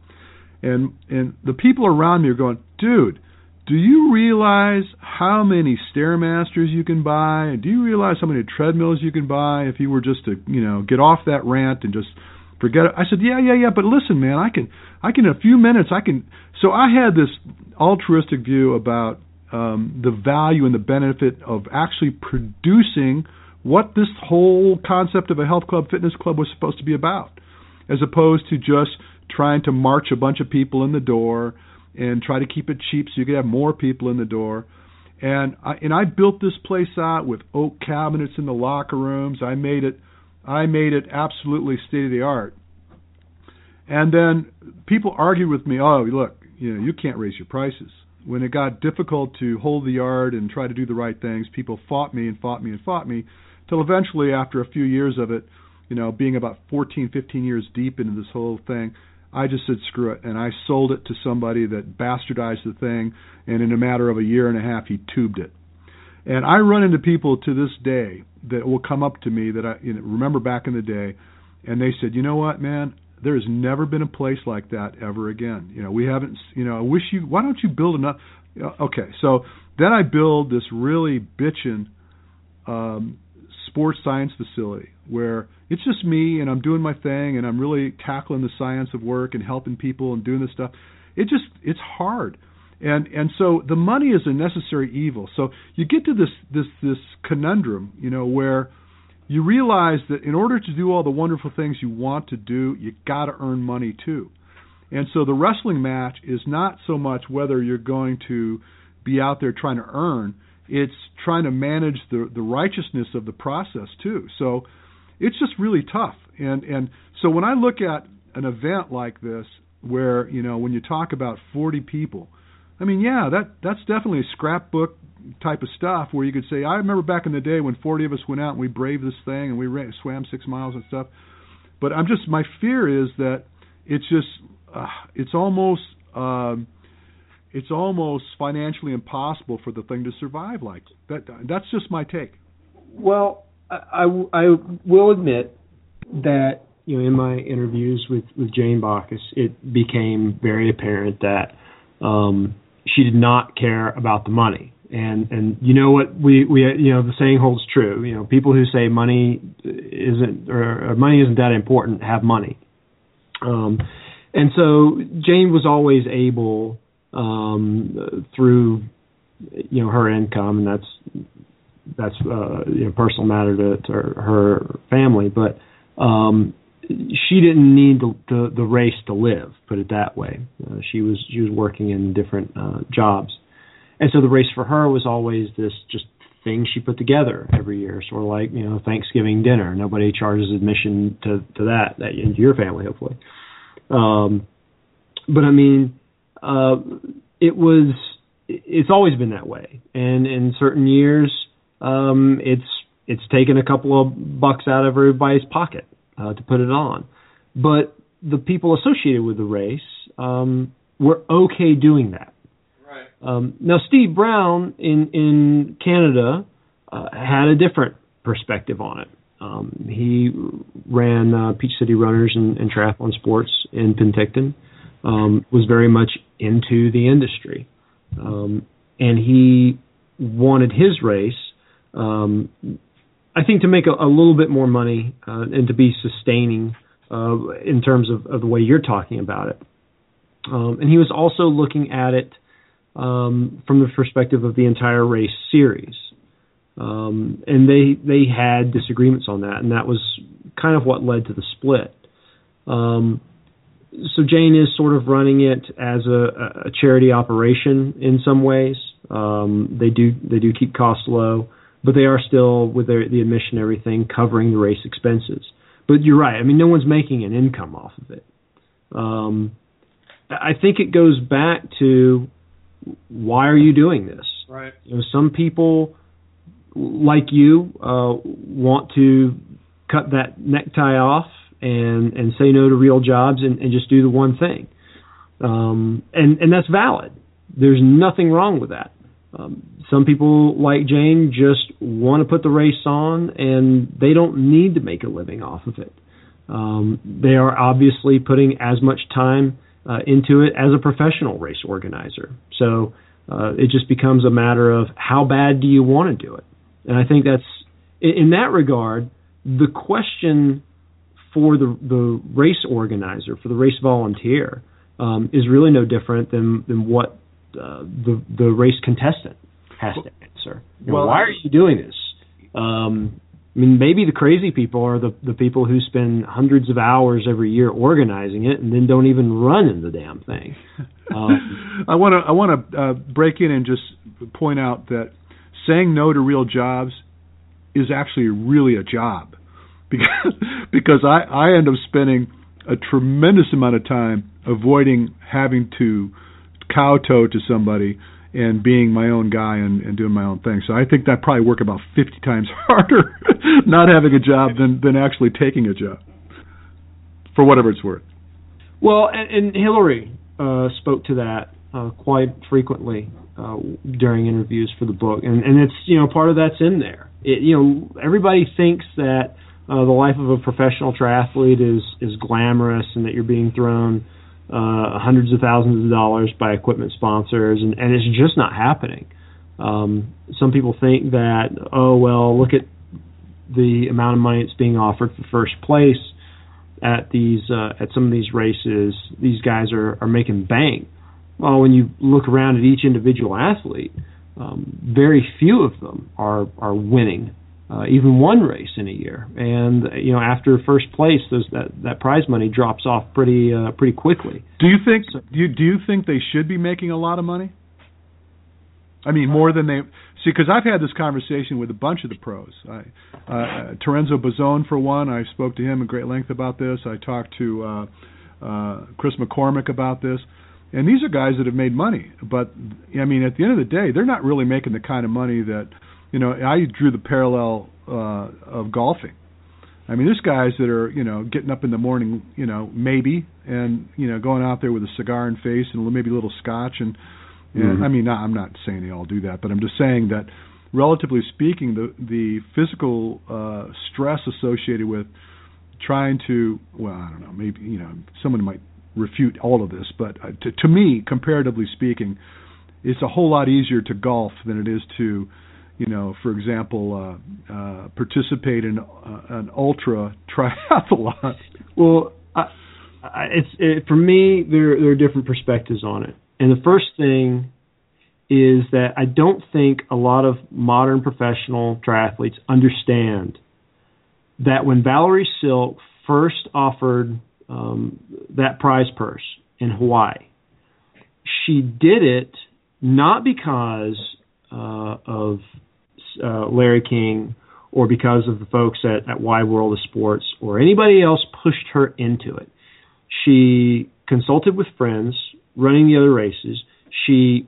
And and the people around me are going, dude, do you realize how many stairmasters you can buy? Do you realize how many treadmills you can buy if you were just to you know get off that rant and just forget it? I said, yeah, yeah, yeah, but listen, man, I can I can in a few minutes I can. So I had this altruistic view about um, the value and the benefit of actually producing what this whole concept of a health club, fitness club was supposed to be about, as opposed to just trying to march a bunch of people in the door and try to keep it cheap so you could have more people in the door. And I and I built this place out with oak cabinets in the locker rooms. I made it I made it absolutely state of the art. And then people argued with me, "Oh, look, you know, you can't raise your prices." When it got difficult to hold the yard and try to do the right things, people fought me and fought me and fought me till eventually, after a few years of it, you know, being about 14, 15 years deep into this whole thing, I just said screw it, and I sold it to somebody that bastardized the thing, and in a matter of a year and a half, he tubed it. And I run into people to this day that will come up to me that I you know, remember back in the day, and they said, you know what, man, there has never been a place like that ever again. You know, we haven't. You know, I wish you. Why don't you build enough? Okay, so then I build this really bitchin' um, sports science facility where it's just me and I'm doing my thing and I'm really tackling the science of work and helping people and doing this stuff. It just it's hard. And and so the money is a necessary evil. So you get to this this this conundrum, you know, where you realize that in order to do all the wonderful things you want to do, you got to earn money too. And so the wrestling match is not so much whether you're going to be out there trying to earn, it's trying to manage the the righteousness of the process too. So it's just really tough. And and so when I look at an event like this, where you know when you talk about 40 people, I mean, yeah, that that's definitely a scrapbook type of stuff where you could say, I remember back in the day when 40 of us went out and we braved this thing and we ran, swam six miles and stuff. But I'm just my fear is that it's just uh, it's almost um, it's almost financially impossible for the thing to survive like that. That's just my take.
Well, I, I, I will admit that you know in my interviews with with Jane Bockus, it became very apparent that um, she did not care about the money. And and you know what we we you know the saying holds true. You know people who say money isn't or, or money isn't that important have money. Um, and so Jane was always able um, through you know her income, and that's that's uh, you know personal matter to, to her family, but um, she didn't need the, the, the race to live. Put it that way. Uh, she was she was working in different uh, jobs, and so the race for her was always this just thing she put together every year, sort of like you know Thanksgiving dinner. Nobody charges admission to to that that into your family, hopefully. Um, but I mean, uh, it was it's always been that way, and in certain years, um, it's it's taken a couple of bucks out of everybody's pocket uh, to put it on. But the people associated with the race um, were okay doing that.
Right.
Um, now, Steve Brown in in Canada uh, had a different perspective on it. Um, he ran uh, Peach City Runners and, and Triathlon Sports in Penticton. Um, was very much into the industry, um, and he wanted his race um, I think to make a, a little bit more money uh, and to be sustaining uh, in terms of, of, the way you're talking about it. Um, and he was also looking at it um, from the perspective of the entire race series. Um, and they they had disagreements on that, and that was kind of what led to the split. Um, so Jane is sort of running it as a, a charity operation in some ways. Um, they do they do keep costs low but they are still with their, the admission and everything covering the race expenses. But you're right. I mean, no one's making an income off of it. Um, I think it goes back to why are you doing this?
Right.
You know, some people like you uh, want to cut that necktie off and and say no to real jobs and, and just do the one thing. Um, and and that's valid. There's nothing wrong with that. Um, some people like Jane just want to put the race on and they don't need to make a living off of it. Um, they are obviously putting as much time uh, into it as a professional race organizer. So uh, it just becomes a matter of how bad do you want to do it. And I think that's in that regard the question for the the race organizer, for the race volunteer, um, is really no different than than what uh, the the race contestant has to answer. You know, well, why are you doing this? Um, I mean, maybe the crazy people are the the people who spend hundreds of hours every year organizing it and then don't even run in the damn thing.
Um, [LAUGHS] I want to I want to uh, break in and just point out that saying no to real jobs is actually really a job because [LAUGHS] because I I end up spending a tremendous amount of time avoiding having to kowtow to somebody and being my own guy and, and doing my own thing. So I think that probably work about 50 times [LAUGHS] harder not having a job than than actually taking a job for whatever it's worth.
Well, and, and Hillary uh, spoke to that uh, quite frequently uh, during interviews for the book, and and it's you know part of that's in there. It, you know, everybody thinks that uh, the life of a professional triathlete is is glamorous and that you're being thrown uh, hundreds of thousands of dollars by equipment sponsors, and, and it's just not happening. Um, some people think that, oh well, look at the amount of money that's being offered for first place at these uh, at some of these races. These guys are are making bank. Well, when you look around at each individual athlete, um, very few of them are are winning uh, even one race in a year. And you know, after first place, those that that prize money drops off pretty uh, pretty quickly.
Do you think so, do you, do you think they should be making a lot of money? I mean, more than they see. Because I've had this conversation with a bunch of the pros. I, uh, Terenzo Bozzone, for one, I spoke to him at great length about this. I talked to uh, uh, Chris McCormick about this. And these are guys that have made money, but I mean, at the end of the day, they're not really making the kind of money that, you know. I drew the parallel uh, of golfing. I mean, there's guys that are, you know, getting up in the morning, you know, maybe, and you know, going out there with a cigar and face and maybe a little scotch, and, and mm-hmm. I mean, I'm not saying they all do that, but I'm just saying that, relatively speaking, the the physical uh, stress associated with trying to, well, I don't know, maybe you know, someone might refute all of this, but uh, to, to me, comparatively speaking, it's a whole lot easier to golf than it is to you know, for example, uh, uh, participate in uh, an ultra [LAUGHS] triathlon?
Well, I, I, it's it, for me. There there are different perspectives on it, and the first thing is that I don't think a lot of modern professional triathletes understand that when Valerie Silk first offered um, that prize purse in Hawaii, she did it not because uh, of uh, Larry King or because of the folks at, at Wide World of Sports or anybody else pushed her into it. She consulted with friends running the other races. She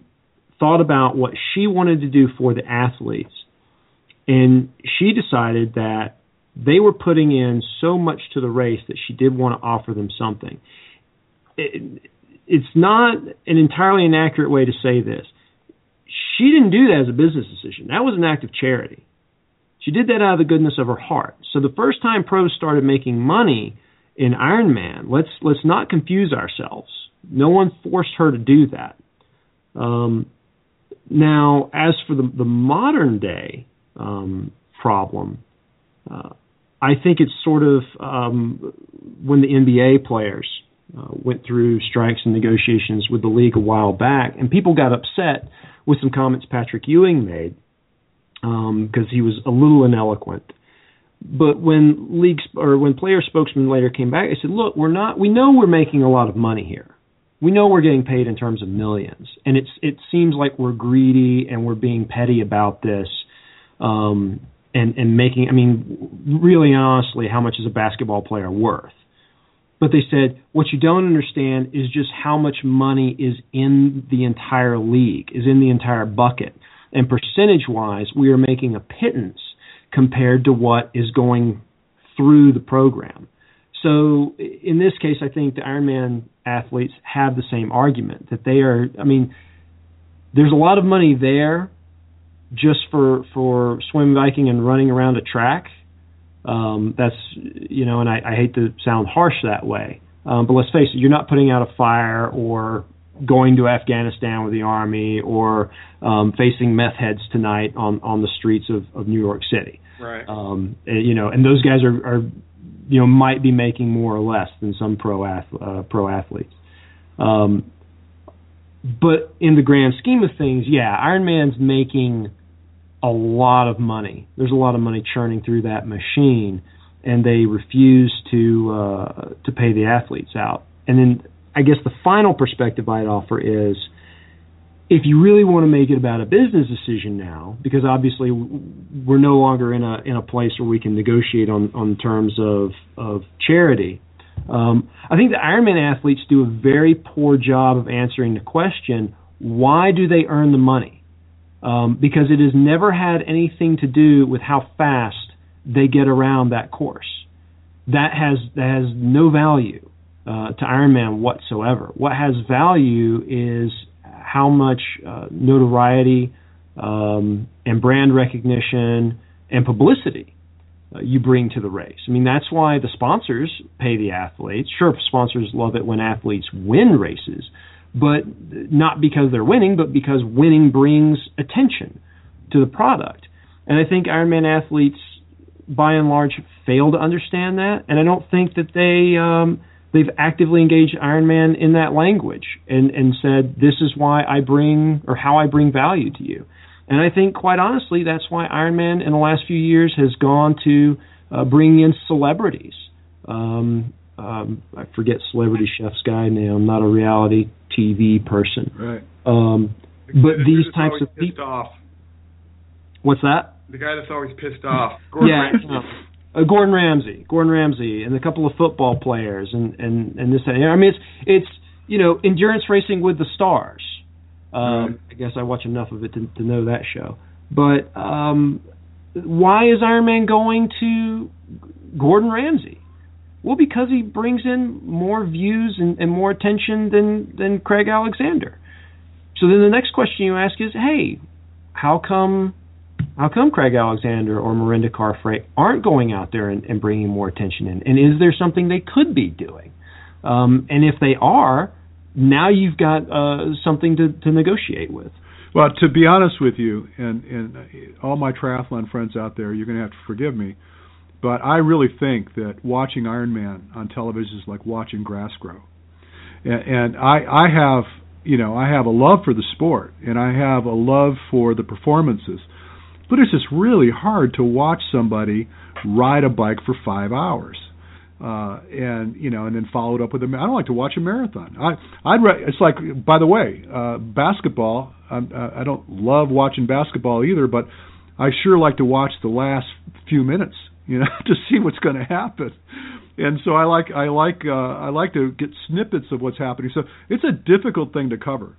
thought about what she wanted to do for the athletes. And she decided that they were putting in so much to the race that she did want to offer them something. It, it's not an entirely inaccurate way to say this she didn't do that as a business decision. That was an act of charity. She did that out of the goodness of her heart. So the first time pros started making money in Ironman, let's let's not confuse ourselves. No one forced her to do that. Um, now, as for the the modern day um, problem, uh, I think it's sort of um, when the NBA players uh, went through strikes and negotiations with the league a while back, and people got upset with some comments Patrick Ewing made because um, he was a little ineloquent. But when league or when player spokesman later came back, I said, "Look, we're not. We know we're making a lot of money here. We know we're getting paid in terms of millions, and it's it seems like we're greedy and we're being petty about this, um, and and making. I mean, really honestly, how much is a basketball player worth? But they said what you don't understand is just how much money is in the entire league, is in the entire bucket. And percentage wise, we are making a pittance compared to what is going through the program. So in this case, I think the Ironman athletes have the same argument that they are. I mean, there's a lot of money there just for for swim biking and running around a track um, that's you know, and I, I hate to sound harsh that way, um, but let's face it, you're not putting out a fire or going to Afghanistan with the army or um, facing meth heads tonight on on the streets of, of New York City.
Right.
Um, and, you know, and those guys are, are you know might be making more or less than some pro ath- uh, pro athletes. Um, but in the grand scheme of things, yeah, Ironman's making a lot of money. There's a lot of money churning through that machine, and they refuse to uh, to pay the athletes out. And then I guess the final perspective I'd offer is if you really want to make it about a business decision now, because obviously we're no longer in a in a place where we can negotiate on on terms of of charity. Um, I think the Ironman athletes do a very poor job of answering the question: Why do they earn the money? Um, because it has never had anything to do with how fast they get around that course. That has that has no value uh, to Ironman whatsoever. What has value is how much uh, notoriety um, and brand recognition and publicity uh, you bring to the race. I mean, that's why the sponsors pay the athletes. Sure, sponsors love it when athletes win races, but not because they're winning, but because winning brings attention to the product. And I think Ironman athletes, by and large, fail to understand that, and I don't think that they um, they've actively engaged Ironman in that language and and said this is why I bring or how I bring value to you. And I think, quite honestly, that's why Ironman in the last few years has gone to uh, bring in celebrities. Um, um, I forget Celebrity Chef's guy name. I'm not a reality TV person.
Right.
Um, but these types of
people. Off.
What's that?
The guy that's always pissed off.
yeah. uh, Gordon Ramsay, Gordon Ramsay, and a couple of football players, and and and this. I mean, it's it's you know endurance racing with the stars. Um, right. I guess I watch enough of it to, to know that show. But um, why is Ironman going to Gordon Ramsay? Well, because he brings in more views and, and more attention than than Craig Alexander. So then the next question you ask is, hey, how come how come Craig Alexander or Mirinda Carfrae aren't going out there and, and bringing more attention in? And is there something they could be doing? Um, and if they are, now you've got uh, something to, to negotiate with.
Well, to be honest with you, and, and all my triathlon friends out there, you're going to have to forgive me, but I really think that watching Ironman on television is like watching grass grow. And, and I, I have, you know, I have a love for the sport, and I have a love for the performances, but it's just really hard to watch somebody ride a bike for five hours uh, and you know, and then followed up with a. I don't like to watch a marathon. I I'd re- it's like by the way, uh, basketball. I, I don't love watching basketball either, but I sure like to watch the last few minutes, you know, [LAUGHS] to see what's going to happen. And so I like I like uh, I like to get snippets of what's happening. So it's a difficult thing to cover,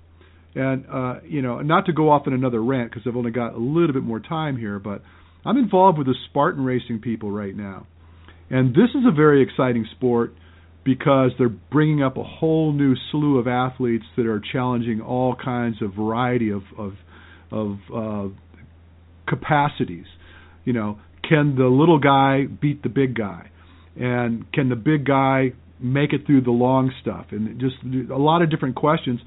and uh, you know, not to go off in another rant because I've only got a little bit more time here, but I'm involved with the Spartan racing people right now and this is a very exciting sport because they're bringing up a whole new slew of athletes that are challenging all kinds of variety of of, of uh, capacities. You know, can the little guy beat the big guy, and can the big guy make it through the long stuff? And just a lot of different questions.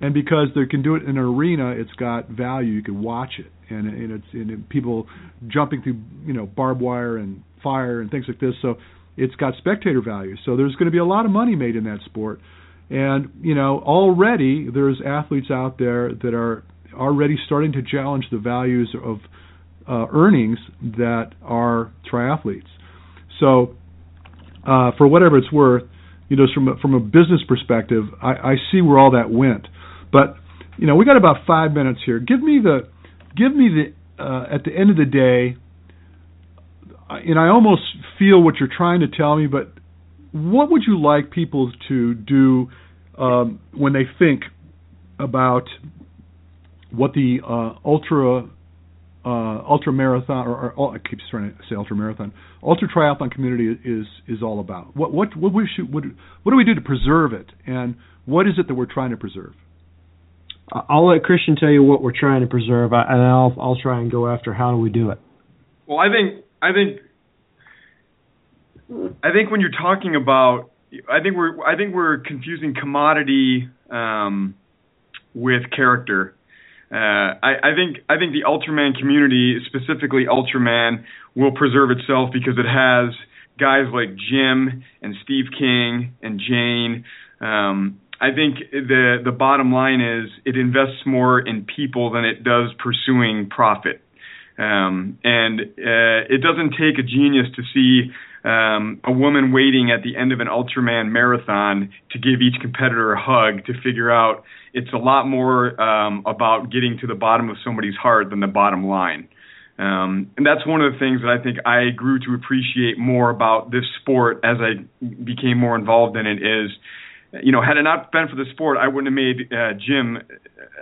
And because they can do it in an arena, it's got value. You can watch it, and, and it's and people jumping through you know barbed wire and fire and things like this. So it's got spectator value. So there's going to be a lot of money made in that sport. And you know, already there's athletes out there that are already starting to challenge the values of uh, earnings that are triathletes. So, uh, for whatever it's worth, you know, from a, from a business perspective, I, I see where all that went. But you know, we got about five minutes here. Give me the, give me the, uh, at the end of the day, and I almost feel what you're trying to tell me, but what would you like people to do um, when they think about what the uh, ultra uh, ultra marathon or, or, I keep trying to say ultra marathon ultra triathlon community is is all about? What what what we should what, what do we do to preserve it, and what is it that we're trying to preserve?
I'll let Christian tell you what we're trying to preserve, and I'll I'll try and go after how do we do it.
Well, I think I think I think when you're talking about, I think we're I think we're confusing commodity um, with character. Uh, I, I think I think the Ultraman community, specifically Ultraman, will preserve itself because it has guys like Jim and Steve King and Jane. Um, I think the the bottom line is it invests more in people than it does pursuing profit. Um, and uh, it doesn't take a genius to see um, a woman waiting at the end of an Ultraman marathon to give each competitor a hug to figure out it's a lot more um, about getting to the bottom of somebody's heart than the bottom line. Um, and that's one of the things that I think I grew to appreciate more about this sport as I became more involved in it is you know, had it not been for the sport, I wouldn't have made uh, Jim.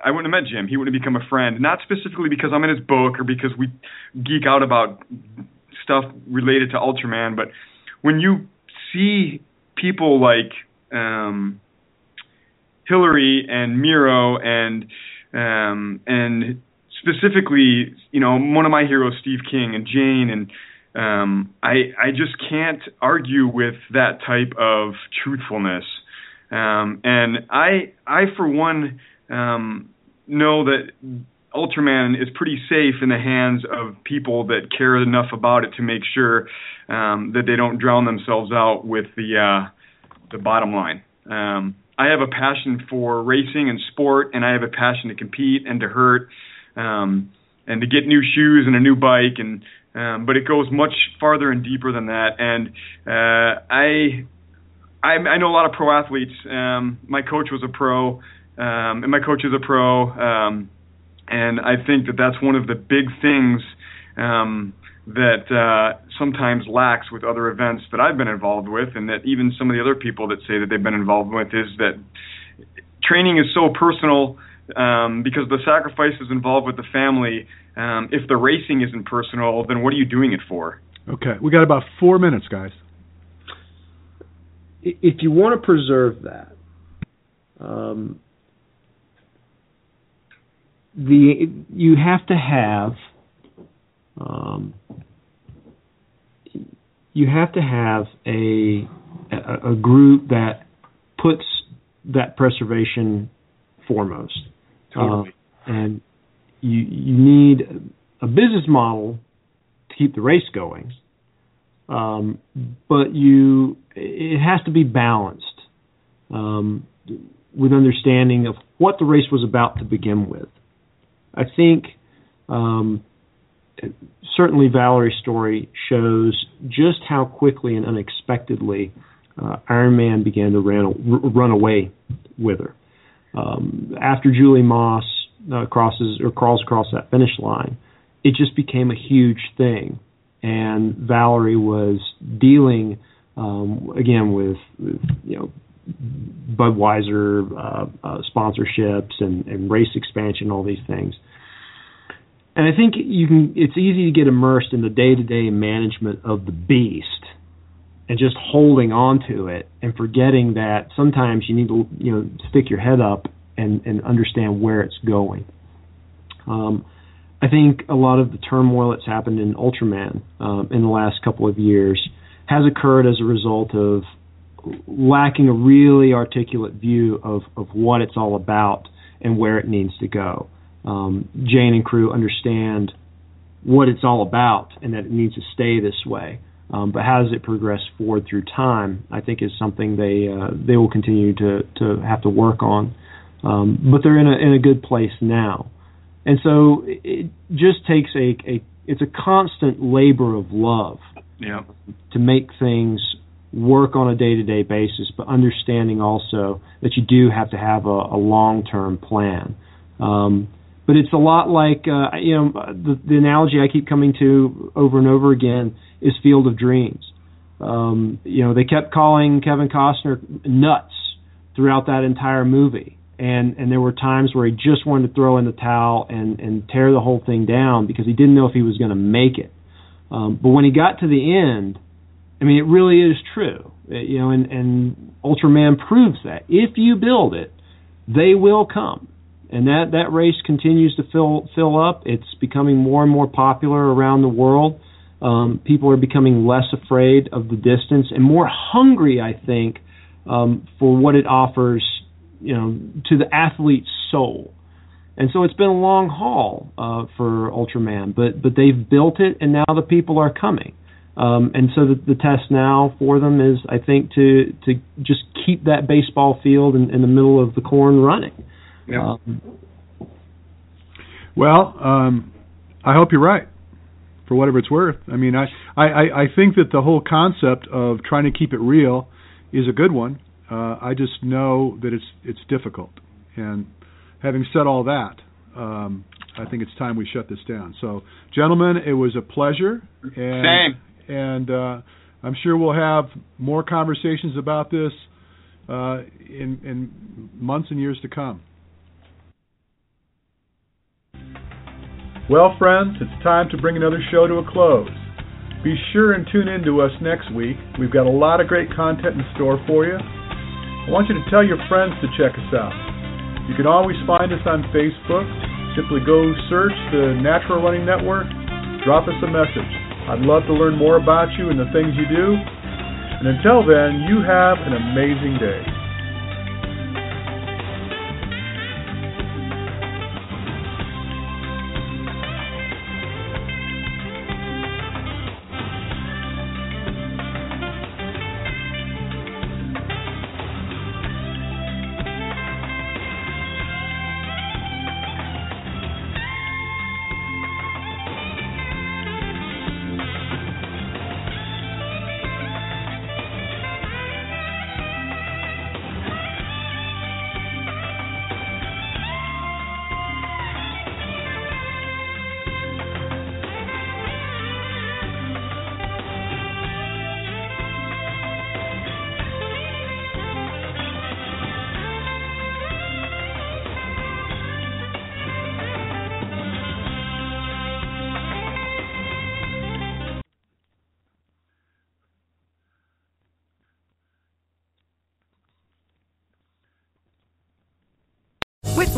I wouldn't have met Jim. He wouldn't have become a friend. Not specifically because I'm in his book or because we geek out about stuff related to Ultraman, but when you see people like um, Hillary and Miro and um, and specifically, you know, one of my heroes, Steve King and Jane, and um, I I just can't argue with that type of truthfulness. Um, and I, I for one, um, know that Ultraman is pretty safe in the hands of people that care enough about it to make sure um, that they don't drown themselves out with the uh, the bottom line. Um, I have a passion for racing and sport, and I have a passion to compete and to hurt, um, and to get new shoes and a new bike, and um, but it goes much farther and deeper than that. And uh, I I, I know a lot of pro athletes. Um, my coach was a pro, um, and my coach is a pro, um, and I think that that's one of the big things um, that uh, sometimes lacks with other events that I've been involved with, and that even some of the other people that say that they've been involved with is that training is so personal um, because the sacrifices involved with the family. Um, if the racing isn't personal, then what are you doing it for?
Okay, we got about four minutes, guys.
If you want to preserve that, um, the you have to have um, you have to have a, a, a group that puts that preservation foremost.
Totally.
Uh, and you you need a business model to keep the race going. Um, but you it has to be balanced um, with understanding of what the race was about to begin with. I think um, certainly Valerie's story shows just how quickly and unexpectedly uh, Ironman began to run, run away with her. Um, after Julie Moss uh, crosses or crawls across that finish line, it just became a huge thing, and Valerie was dealing um, again with, with you know Budweiser uh, uh, sponsorships and, and race expansion, all these things. And I think you can. It's easy to get immersed in the day-to-day management of the beast, and just holding on to it, and forgetting that sometimes you need to, you know, stick your head up and and understand where it's going. Um, I think a lot of the turmoil that's happened in Ultraman um, in the last couple of years has occurred as a result of lacking a really articulate view of, of what it's all about and where it needs to go. Um, Jane and crew understand what it's all about and that it needs to stay this way. Um, but how does it progress forward through time? I think is something they uh, they will continue to to have to work on. Um, but they're in a in a good place now, and so it just takes a, a it's a constant labor of love
Yeah.
to make things work on a day to day basis, but understanding also that you do have to have a, a long term plan. Um, but it's a lot like uh, you know the, the analogy I keep coming to over and over again is Field of Dreams. Um, you know they kept calling Kevin Costner nuts throughout that entire movie, and and there were times where he just wanted to throw in the towel and and tear the whole thing down because he didn't know if he was going to make it. Um, but when he got to the end, I mean, it really is true. Uh, You know, and, and Ultraman proves that if you build it, they will come, and that that race continues to fill fill up. It's becoming more and more popular around the world. Um, people are becoming less afraid of the distance and more hungry, I think, um, for what it offers, you know, to the athlete's soul. And so it's been a long haul uh, for Ultraman, but but they've built it, and now the people are coming. Um, and so the, the test now for them is, I think, to to just keep that baseball field in, in the middle of the corn running.
Yeah.
Um,
Well, um, I hope you're right, for whatever it's worth. I mean, I, I, I I think that the whole concept of trying to keep it real is a good one. Uh, I just know that it's it's difficult. And having said all that, um, I think it's time we shut this down. So, gentlemen, it was a pleasure. And,
Same.
And uh, I'm sure we'll have more conversations about this uh, in in months and years to come. Well, friends, it's time to bring another show to a close. Be sure and tune in to us next week. We've got a lot of great content in store for you. I want you to tell your friends to check us out. You can always find us on Facebook. Simply go search the Natural Running Network, drop us a message. I'd love to learn more about you and the things you do. And until then, you have an amazing day.